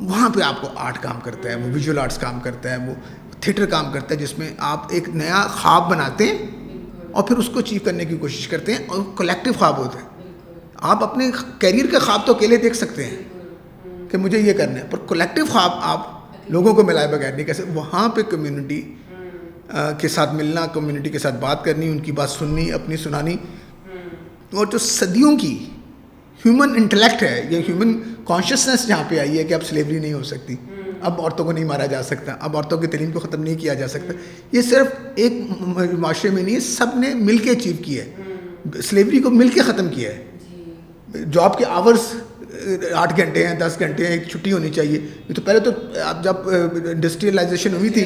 S1: وہاں پہ آپ کو آرٹ کام کرتا ہے وہ ویژول آرٹس کام کرتا ہے وہ تھیٹر کام کرتا ہے جس میں آپ ایک نیا خواب بناتے ہیں اور پھر اس کو اچیو کرنے کی کوشش کرتے ہیں اور کلیکٹیو خواب ہوتے ہیں آپ اپنے کیریئر کے خواب تو اکیلے دیکھ سکتے ہیں کہ مجھے یہ کرنا ہے پر کولیکٹیو خواب آپ لوگوں کو ملائے بغیر نہیں کیسے وہاں پہ کمیونٹی کے ساتھ ملنا کمیونٹی کے ساتھ بات کرنی ان کی بات سننی اپنی سنانی اور جو صدیوں کی ہیومن انٹلیکٹ ہے یا ہیومن کانشیسنیس جہاں پہ آئی ہے کہ اب سلیوری نہیں ہو سکتی اب عورتوں کو نہیں مارا جا سکتا اب عورتوں کی تعلیم کو ختم نہیں کیا جا سکتا یہ صرف ایک معاشرے میں نہیں ہے سب نے مل کے اچیو کیا ہے سلیوری کو مل کے ختم کیا ہے جاب جی۔ کے آورس آٹھ گھنٹے ہیں دس گھنٹے ہیں ایک چھٹی ہونی چاہیے یہ تو پہلے تو اب جب انڈسٹریلائزیشن ہوئی تھی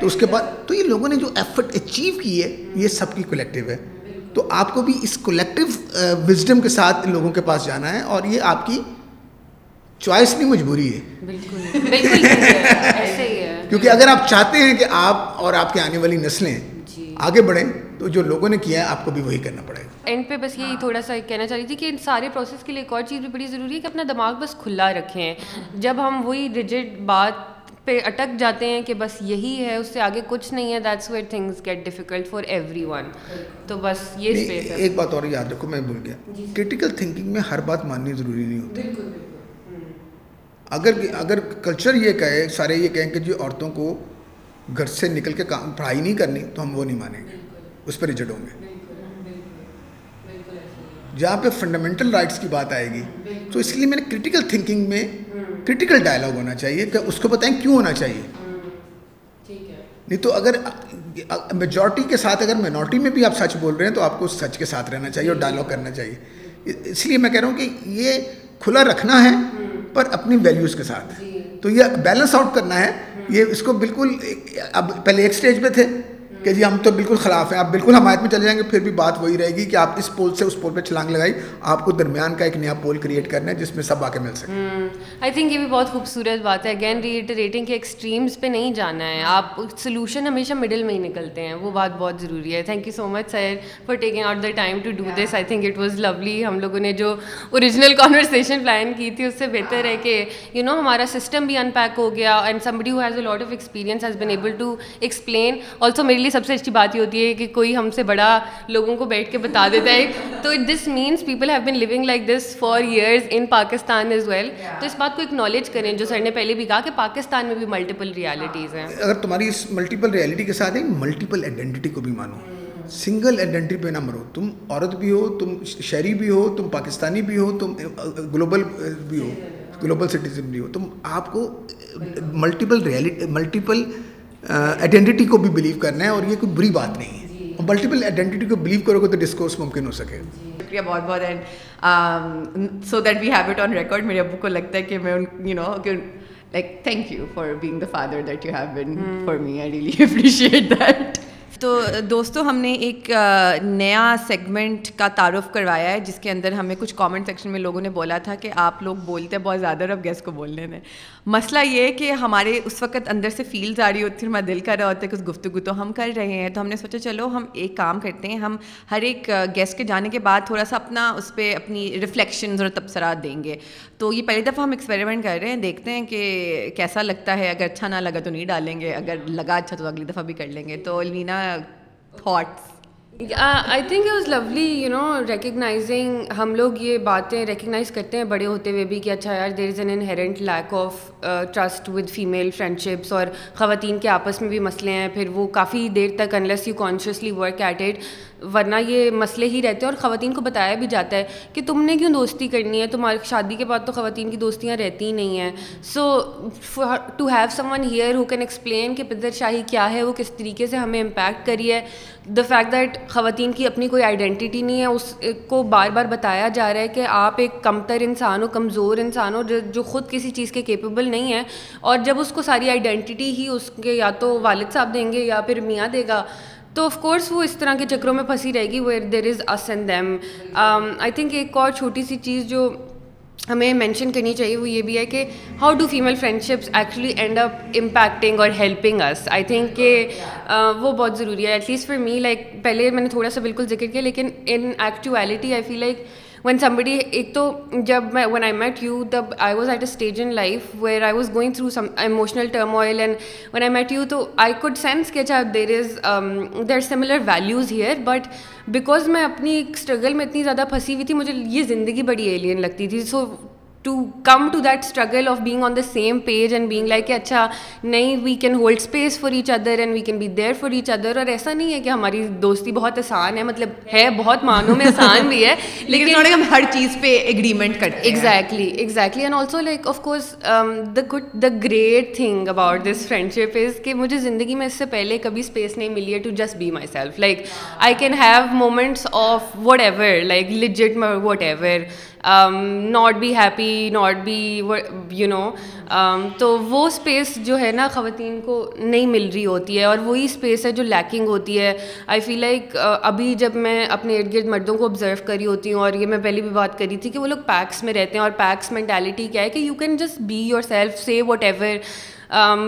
S1: تو اس کے بعد تو یہ لوگوں نے جو ایفرٹ اچیو کی ہے یہ سب کی کولیکٹیو ہے تو آپ کو بھی اس کولیکٹیو وزڈم کے ساتھ لوگوں کے پاس جانا ہے اور یہ آپ کی چوائس بھی مجبوری ہے کیونکہ اگر آپ چاہتے ہیں کہ آپ اور آپ کے آنے والی نسلیں آگے بڑھیں تو جو لوگوں نے کیا ہے آپ کو بھی وہی کرنا پڑے گا
S3: اینڈ پہ بس یہی تھوڑا سا کہنا چاہ رہی تھی کہ ان سارے پروسیس کے لیے ایک اور چیز بھی بڑی ضروری ہے کہ اپنا دماغ بس کھلا رکھیں جب ہم وہی ریجڈ بات پہ اٹک جاتے ہیں کہ بس یہی ہے اس سے آگے کچھ نہیں ہے that's where things get difficult for everyone تو بس یہ
S1: ایک بات اور یاد رکھو میں بھول گیا کرٹیکل جی تھنکنگ میں ہر بات ماننی ضروری نہیں ہوتی اگر اگر کلچر یہ کہے سارے یہ کہیں کہ جی عورتوں کو گھر سے نکل کے کام پڑھائی نہیں کرنی تو ہم وہ نہیں مانیں گے اس پہ ہوں گے جہاں پہ فنڈامنٹل رائٹس کی بات آئے گی تو اس لیے میں نے کرٹیکل تھنکنگ میں کرٹیکل ڈائلاگ ہونا چاہیے کہ اس کو بتائیں کیوں ہونا چاہیے نہیں تو اگر میجورٹی کے ساتھ اگر مائنورٹی میں بھی آپ سچ بول رہے ہیں تو آپ کو سچ کے ساتھ رہنا چاہیے اور ڈائلاگ کرنا چاہیے اس لیے میں کہہ رہا ہوں کہ یہ کھلا رکھنا ہے پر اپنی ویلیوز کے ساتھ تو یہ بیلنس آؤٹ کرنا ہے یہ اس کو بالکل اب پہلے ایک سٹیج پہ تھے کہ جی ہم تو بالکل خلاف ہیں آپ بالکل حمایت میں چلے جائیں گے پھر بھی بات وہی رہے گی کہ آپ اس پول سے اس پول پہ چھلانگ لگائی آپ کو درمیان کا ایک نیا پول کریٹ کرنا ہے جس میں سب آ کے مل
S3: آئی تھنک یہ بھی بہت خوبصورت بات ہے اگین ریٹریٹنگ کے ایکسٹریمس پہ نہیں جانا ہے آپ سولوشن ہمیشہ مڈل میں ہی نکلتے ہیں وہ بات بہت ضروری ہے thank you so much sir for taking out the time to do this I think it was lovely ہم لوگوں نے جو اوریجنل کانورسیشن پلان کی تھی اس سے بہتر ہے کہ یو نو ہمارا سسٹم بھی ان پیک ہو گیا and who has has a lot of experience able to explain also میرے لیے سب سے اچھی بات یہ ہوتی ہے کہ کوئی ہم سے بڑا لوگوں کو بیٹھ کے بتا دیتا ہے تو this this means people have been living like for years in Pakistan as well تو اس بات کو اکنالج کریں جو سر نے پہلے بھی کہا کہ پاکستان میں بھی ملٹیپل ریالٹیز ہیں
S1: اگر تمہاری اس ملٹیپل ریالٹی کے ساتھ ملٹیپل آئیڈینٹی کو بھی مانو سنگل آئیڈینٹی پہ نہ مرو تم عورت بھی ہو تم شہری بھی ہو تم پاکستانی بھی ہو تم گلوبل بھی ہو گلوبل سٹیزن بھی ہو تم آپ کو ملٹیپل ریالٹی ملٹیپل آئیڈینٹی کو بھی بلیو کرنا ہے اور یہ کوئی بری بات نہیں ہے ملٹیپل آئیڈینٹی کو بلیو کرو گے تو ڈسکورس ممکن ہو سکے
S4: شکریہ بہت بہت and so that we have it on record میرے ابو کو لگتا ہے کہ میں you know like thank you for being the father that you have been for me I really appreciate that تو دوستو ہم نے ایک نیا سیگمنٹ کا تعارف کروایا ہے جس کے اندر ہمیں کچھ کامنٹ سیکشن میں لوگوں نے بولا تھا کہ آپ لوگ بولتے ہیں بہت زیادہ اور اب گیسٹ کو بولنے میں مسئلہ یہ ہے کہ ہمارے اس وقت اندر سے فیلز آ رہی ہوتی ہے ہمارا دل کر رہا ہوتا ہے کچھ گفتگو تو ہم کر رہے ہیں تو ہم نے سوچا چلو ہم ایک کام کرتے ہیں ہم ہر ایک گیسٹ کے جانے کے بعد تھوڑا سا اپنا اس پہ اپنی ریفلیکشنز اور تبصرات دیں گے تو یہ پہلی دفعہ ہم ایکسپیریمنٹ کر رہے ہیں دیکھتے ہیں کہ کیسا لگتا ہے اگر اچھا نہ لگا تو نہیں ڈالیں گے اگر لگا اچھا تو اگلی دفعہ بھی کر لیں گے تو لینا thoughts
S3: I think was lovely you know recognising ہم لوگ یہ باتیں ریکگنائز کرتے ہیں بڑے ہوتے ہوئے بھی کہ اچھا یار there is an inherent lack of trust with female friendships اور خواتین کے آپس میں بھی مسئلے ہیں پھر وہ کافی دیر تک unless you consciously work at at ورنہ یہ مسئلے ہی رہتے ہیں اور خواتین کو بتایا بھی جاتا ہے کہ تم نے کیوں دوستی کرنی ہے تمہاری شادی کے بعد تو خواتین کی دوستیاں رہتی ہی نہیں ہیں so to have someone here who can explain کہ پدر شاہی کیا ہے وہ کس طریقے سے ہمیں امپیکٹ کری ہے دا فیکٹ دیٹ خواتین کی اپنی کوئی آئیڈینٹی نہیں ہے اس کو بار بار بتایا جا رہا ہے کہ آپ ایک کمتر انسان ہو کمزور انسان ہو جو جو خود کسی چیز کے کیپیبل نہیں ہیں اور جب اس کو ساری آئیڈینٹی ہی اس کے یا تو والد صاحب دیں گے یا پھر میاں دے گا تو آف کورس وہ اس طرح کے چکروں میں پھنسی رہے گی where there is us and them I think ایک اور چھوٹی سی چیز جو ہمیں مینشن کرنی چاہیے وہ یہ بھی ہے کہ how do female friendships actually end up impacting اور ہیلپنگ اس آئی تھنک کہ uh, وہ بہت ضروری ہے at least for me like پہلے میں نے تھوڑا سا بالکل ذکر کیا لیکن in actuality I feel like when somebody ایک تو جب میں وین آئی میٹ یو دب I was at a stage in life where I was going through some emotional term oil and when I met you تو I could sense کہ اچھا there is there are similar values here but because میں اپنی ایک struggle میں اتنی زیادہ پھنسی ہوئی تھی مجھے یہ زندگی بڑی ایلین لگتی تھی so to come to that struggle of being on the same page and being like اچھا نہیں we can hold space for each other and we can be there for each other اور ایسا نہیں ہے کہ ہماری دوستی بہت آسان ہے مطلب ہے بہت معنوں میں آسان بھی ہے
S4: لیکن ہم ہر چیز پہ ایگریمنٹ کرتے ہیں
S3: exactly exactly and also like of course the good the great thing about this friendship is کہ مجھے زندگی میں اس سے پہلے کبھی اسپیس نہیں ملی ہے to just be myself like I can have moments of whatever like legit whatever not be happy not be you know تو وہ اسپیس جو ہے نا خواتین کو نہیں مل رہی ہوتی ہے اور وہی اسپیس ہے جو لیکنگ ہوتی ہے آئی فیل لائک ابھی جب میں اپنے ارد گرد مردوں کو آبزرو کری ہوتی ہوں اور یہ میں پہلی بھی بات کری تھی کہ وہ لوگ پیکس میں رہتے ہیں اور پیکس مینٹیلیٹی کیا ہے کہ you can just be yourself save whatever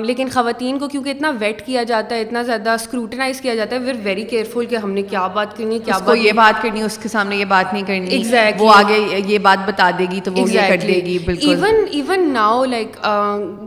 S3: لیکن خواتین کو کیونکہ اتنا ویٹ کیا جاتا ہے اتنا زیادہ اسکروٹنائز کیا جاتا ہے ویئر ویری کیئرفل کہ ہم نے کیا بات کرنی ہے
S4: کیا یہ بات کرنی ہے اس کے سامنے یہ بات نہیں کرنی وہ آگے یہ بات بتا دے گی تو وہ یہ کر دے گی
S3: ایون ایون ناؤ لائک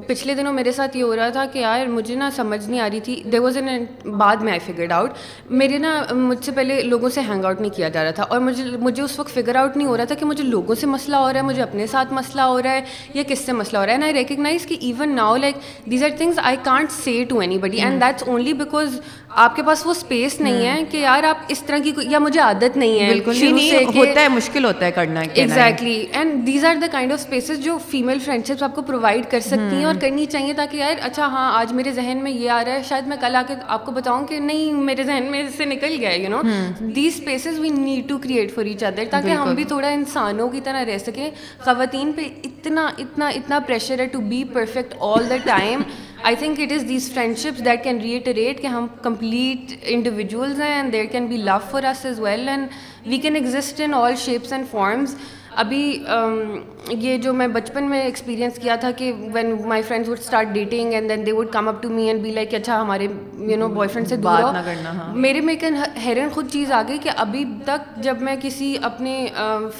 S3: پچھلے دنوں میرے ساتھ یہ ہو رہا تھا کہ یار مجھے نا سمجھ نہیں آ رہی تھی دیر واز این این بعد میں آئی فگرڈ آؤٹ میرے نا مجھ سے پہلے لوگوں سے ہینگ آؤٹ نہیں کیا جا رہا تھا اور مجھے مجھے اس وقت فگر آؤٹ نہیں ہو رہا تھا کہ مجھے لوگوں سے مسئلہ ہو رہا ہے مجھے اپنے ساتھ مسئلہ ہو رہا ہے یا کس سے مسئلہ ہو رہا ہے اینڈ آئی ریکگنائز کہ even now like These are things I can't say to anybody, and hmm. that's only because آپ کے پاس وہ اسپیس نہیں ہے ہاں. کہ یار آپ اس طرح کی یا مجھے عادت نہیں ہے
S4: بالکل ہوتا ہے مشکل ہوتا ہے کرنا
S3: exactly and these are the kind of spaces جو فیمل شپس آپ کو پرووائڈ کر سکتی ہیں ہاں. اور کرنی چاہیے تاکہ یار اچھا ہاں آج میرے ذہن میں یہ آ رہا ہے شاید میں کل آ کے آپ کو بتاؤں کہ نہیں میرے ذہن میں اس سے نکل گیا you know these spaces we need to create for each other تاکہ ہم بھی تھوڑا انسانوں کی طرح رہ سکیں خواتین پہ اتنا اتنا اتنا پریشر ہے to be perfect all the time I think it is these friendships that can ری کہ ہم کمپلیٹ انڈیویجولز ہیں and there can be love for us as well and we can exist in all shapes and forms ابھی یہ جو میں بچپن میں experience کیا تھا کہ when my friends would start dating and then they would come up to me and be like اچھا ہمارے یو نو بوائے فرینڈ سے دور ہاں۔ میرے میں ایک حیرن خود چیز آ گئی کہ ابھی تک جب میں کسی اپنے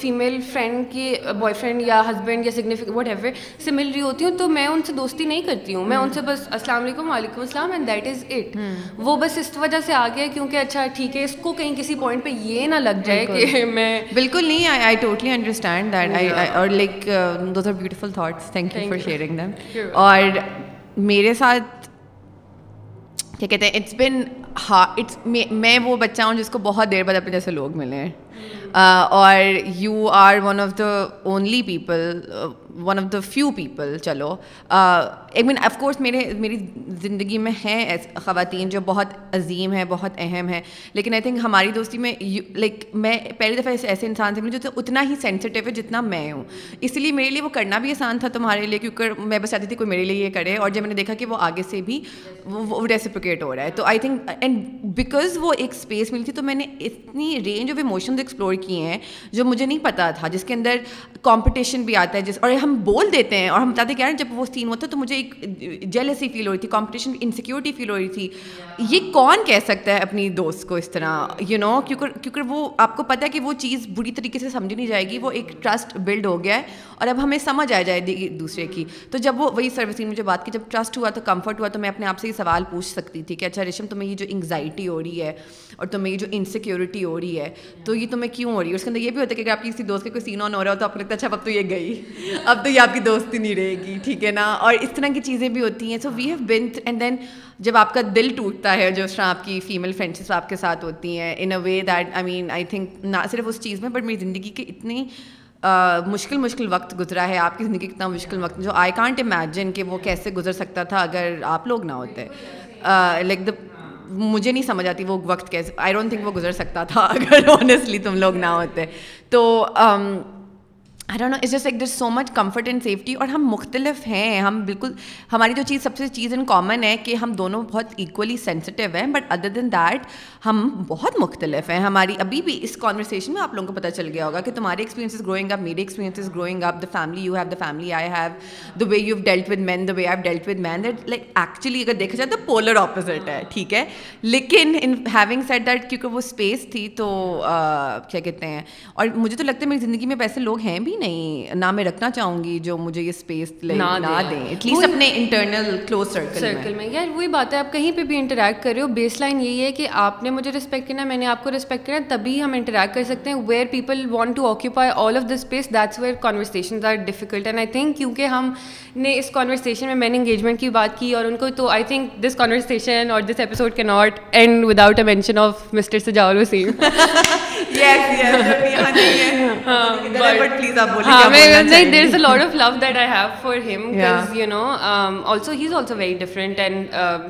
S3: فیمیل فرینڈ کے بوائے فرینڈ یا ہسبینڈ یا سگنیفک وٹ ایور سے مل رہی ہوتی ہوں تو میں ان سے دوستی نہیں کرتی ہوں میں ان سے بس السلام علیکم وعلیکم السلام اینڈ دیٹ از اٹ وہ بس اس وجہ سے آ گیا کیونکہ اچھا ٹھیک ہے اس کو کہیں کسی پوائنٹ پہ یہ نہ لگ جائے کہ میں
S4: بالکل نہیں I totally understand understand that اور like those are beautiful thoughts thank you for sharing them اور میرے ساتھ کیا کہتے ہیں اٹس بن ہاں اٹس میں وہ بچہ ہوں جس کو بہت دیر بعد اپنے جیسے لوگ ملے ہیں اور you are one of the only people one of the few people چلو مین آف کورس میرے میری زندگی میں ہیں خواتین جو بہت عظیم ہیں بہت اہم ہیں لیکن آئی تھنک ہماری دوستی میں لائک میں پہلی دفعہ ایسے انسان سے ملی جو اتنا ہی سینسیٹیو ہے جتنا میں ہوں اس لیے میرے لیے وہ کرنا بھی آسان تھا تمہارے لیے کیونکہ میں بس چاہتی تھی کوئی میرے لیے یہ کرے اور جب میں نے دیکھا کہ وہ آگے سے بھی وہ ریسیپیکیٹ ہو رہا ہے تو آئی تھنک اینڈ بیکاز وہ ایک اسپیس ملی تھی تو میں نے اتنی رینج آف ایموشنز ایکسپلور کیے ہیں جو مجھے نہیں پتا تھا جس کے اندر کمپٹیشن بھی آتا ہے جس اور ہم بول دیتے ہیں اور ہم بتاتے کہہ رہے ہیں جب وہ سین ہوتا ہے تو مجھے ایک جیلسی فیل ہو رہی تھی کمپٹیشن انسیکیورٹی فیل ہو رہی تھی یہ کون کہہ سکتا ہے اپنی دوست کو اس طرح یو نو کیونکہ کیونکہ وہ آپ کو پتہ ہے کہ وہ چیز بری طریقے سے سمجھی نہیں جائے گی وہ ایک ٹرسٹ بلڈ ہو گیا ہے اور اب ہمیں سمجھ آ جائے گی دوسرے کی تو جب وہ وہی سروسنگ مجھے بات کی جب ٹرسٹ ہوا تو کمفرٹ ہوا تو میں اپنے آپ سے یہ سوال پوچھ سکتی تھی کہ اچھا ریشم تمہیں یہ جو انگزائٹی ہو رہی ہے اور تمہیں یہ جو انسیکیورٹی ہو رہی ہے تو یہ تم دوستوں میں کیوں ہو رہی ہے اس کے اندر یہ بھی ہوتا ہے کہ اگر آپ کی کسی دوست کا کوئی سین آن ہو رہا ہو تو آپ کو لگتا ہے اچھا اب تو یہ گئی اب تو یہ آپ کی دوستی نہیں رہے گی ٹھیک ہے نا اور اس طرح کی چیزیں بھی ہوتی ہیں so we have been and then جب آپ کا دل ٹوٹتا ہے جو اس طرح آپ کی فیمل فرینڈشپس آپ کے ساتھ ہوتی ہیں in a way that I mean I think نہ صرف اس چیز میں بٹ میری زندگی کے اتنی مشکل مشکل وقت گزرا ہے آپ کی زندگی کتنا مشکل وقت جو آئی کانٹ امیجن کہ وہ کیسے گزر سکتا تھا اگر آپ لوگ نہ ہوتے لائک دا مجھے نہیں سمجھ آتی وہ وقت کیسے آئی ڈونٹ تھنک وہ گزر سکتا تھا اگر آنیسٹلی تم لوگ نہ ہوتے تو um, I so much comfort and safety اور ہم مختلف ہیں ہم بالکل ہماری جو چیز سب سے چیز ان کامن ہے کہ ہم دونوں بہت ایکولی سینسٹیو ہیں بٹ ادر دین دیٹ ہم بہت مختلف ہیں ہماری ابھی بھی اس کانورسیشن میں آپ لوگوں کو پتہ چل گیا ہوگا کہ تمہارے ایکسپیرینس گروئنگ اپ میرے experiences is growing up the family you have the family I have the way you dealt with men the way I dealt with men that like actually اگر دیکھا جائے تو پولر اپوزٹ ہے ٹھیک ہے لیکن ان ہیونگ سیٹ دیٹ کیونکہ وہ اسپیس تھی تو کیا کہتے ہیں اور مجھے تو لگتا ہے میری زندگی میں ویسے لوگ ہیں بھی نہیں نہ میں رکھنا چاہوں گی جو مجھے یہ اسپیس نہ دیں ایٹ لیسٹ اپنے انٹرنل کلوز سرکل
S3: سرکل میں یار وہی بات ہے آپ کہیں پہ بھی انٹریکٹ کر رہے ہو بیس لائن یہی ہے کہ آپ نے مجھے ریسپیکٹ کرنا ہے میں نے آپ کو ریسپیکٹ کرنا ہے تبھی ہم انٹریکٹ کر سکتے ہیں where people want to occupy all of the space that's where conversations are difficult and I think کیونکہ ہم نے اس کانورسیشن میں میں نے انگیجمنٹ کی بات کی اور ان کو تو آئی تھنک دس کانورسیشن اور دس ایپیسوڈ کے not end without a mention of mister Sajawar Waseem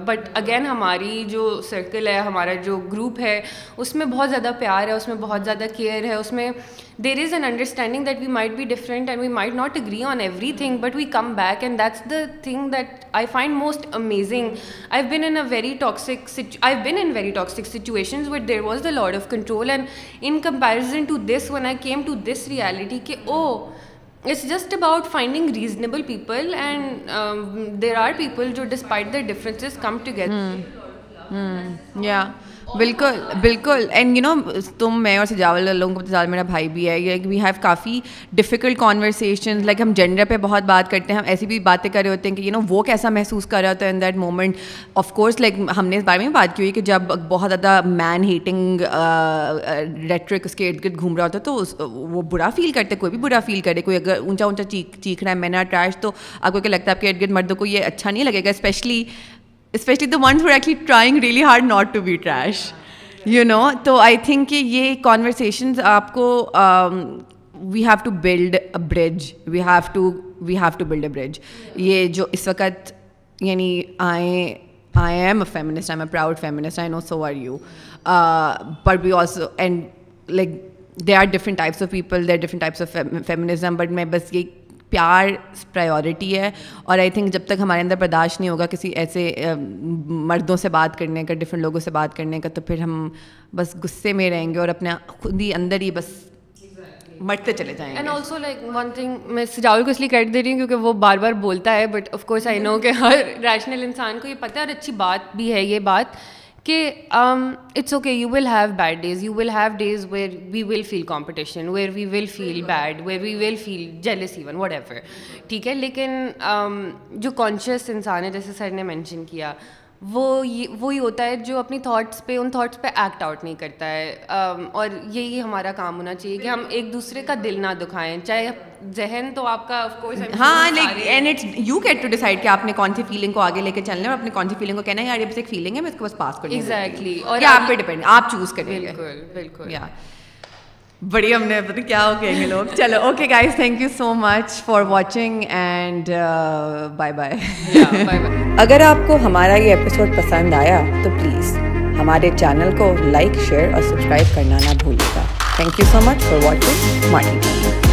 S3: Butt again ہماری جو سرکل ہے ہمارا جو گروپ ہے اس میں بہت زیادہ پیار ہے اس میں بہت زیادہ کیئر ہے اس میں there is an understanding that we might be different and we might not agree on everything but we come back and that's the thing that I find most amazing I been in very toxic I been in very toxic situation but there was the lot of control and in comparison to this one I came to this reality کہ او It's just about finding reasonable people, and um, there are people who, despite their differences, come
S4: together. Hmm. Hmm. Yeah. بالکل بالکل and you know تم میں اور سجاول لوگوں کو زیادہ میرا بھائی بھی ہے وی ہیو کافی ڈفیکلٹ کانورسیشن لائک ہم جینڈر پہ بہت بات کرتے ہیں ہم ایسی بھی باتیں کر رہے ہوتے ہیں کہ یو نو وہ کیسا محسوس کر رہا ہوتا ہے in that moment of course like ہم نے اس بارے میں بات کی ہوئی کہ جب بہت زیادہ مین ہیٹنگ ریٹرک اس کے ارد گرد گھوم رہا ہوتا ہے تو وہ برا فیل کرتے کوئی بھی برا فیل کرے کوئی اگر اونچا اونچا چیخ چیخ رہا ہے میں نے ٹریش تو کیا لگتا ہے آپ کے ارد گرد مردوں کو یہ اچھا نہیں لگے گا especially especially the one who actually trying really hard not to be trash you know تو آئی تھنک کہ یہ کانورسیشنز آپ کو we have to build a bridge we have to we have to build a bridge یہ جو اس وقت یعنی آئیں I am a feminist I am a proud feminist I know so are you but we also and like they are different types of people they are different types of feminism but میں بس یہ پیار priority ہے اور I think جب تک ہمارے اندر برداشت نہیں ہوگا کسی ایسے مردوں سے بات کرنے کا ڈفرینٹ لوگوں سے بات کرنے کا تو پھر ہم بس غصے میں رہیں گے اور اپنے خود ہی اندر ہی بس مرتے چلے جائیں گے
S3: and also like one thing میں سجاول کو اس لیے کریڈٹ دے رہی ہوں کیونکہ وہ بار بار بولتا ہے but of course I know کہ ہر ریشنل انسان کو یہ پتہ ہے اور اچھی بات بھی ہے یہ بات کہ it's okay you will have bad days you will have days where we will feel competition where we will feel bad where we will feel jealous even whatever ٹھیک ہے لیکن جو کانشیس انسان ہے جیسے سر نے مینشن کیا وہ وہی ہوتا ہے جو اپنی تھاٹس پہ ان تھاٹس پہ ایکٹ آؤٹ نہیں کرتا ہے اور یہی ہمارا کام ہونا چاہیے کہ ہم ایک دوسرے کا دل نہ دکھائیں چاہے ذہن تو آپ کا
S4: ہاں and you get to decide کہ آپ نے کون سی فیلنگ کو آگے لے کے چلنا ہے اور اپنے کون سی فیلنگ کو کہنا ہے یار یہ بس ایک فیلنگ ہے میں اس کو بس پاس کروں
S3: ایگزیکٹلی
S4: اور آپ پہ ڈیپینڈ آپ چوز کریں
S3: بالکل بالکل
S4: بڑی ہم نے پتہ کیا ہو کہیں گے چلو okay guys thank you so much for watching and bye bye
S2: اگر آپ کو ہمارا یہ ایپیسوڈ پسند آیا تو پلیز ہمارے چینل کو لائک شیئر اور سبسکرائب کرنا نہ بھولے گا thank you so much for watching mind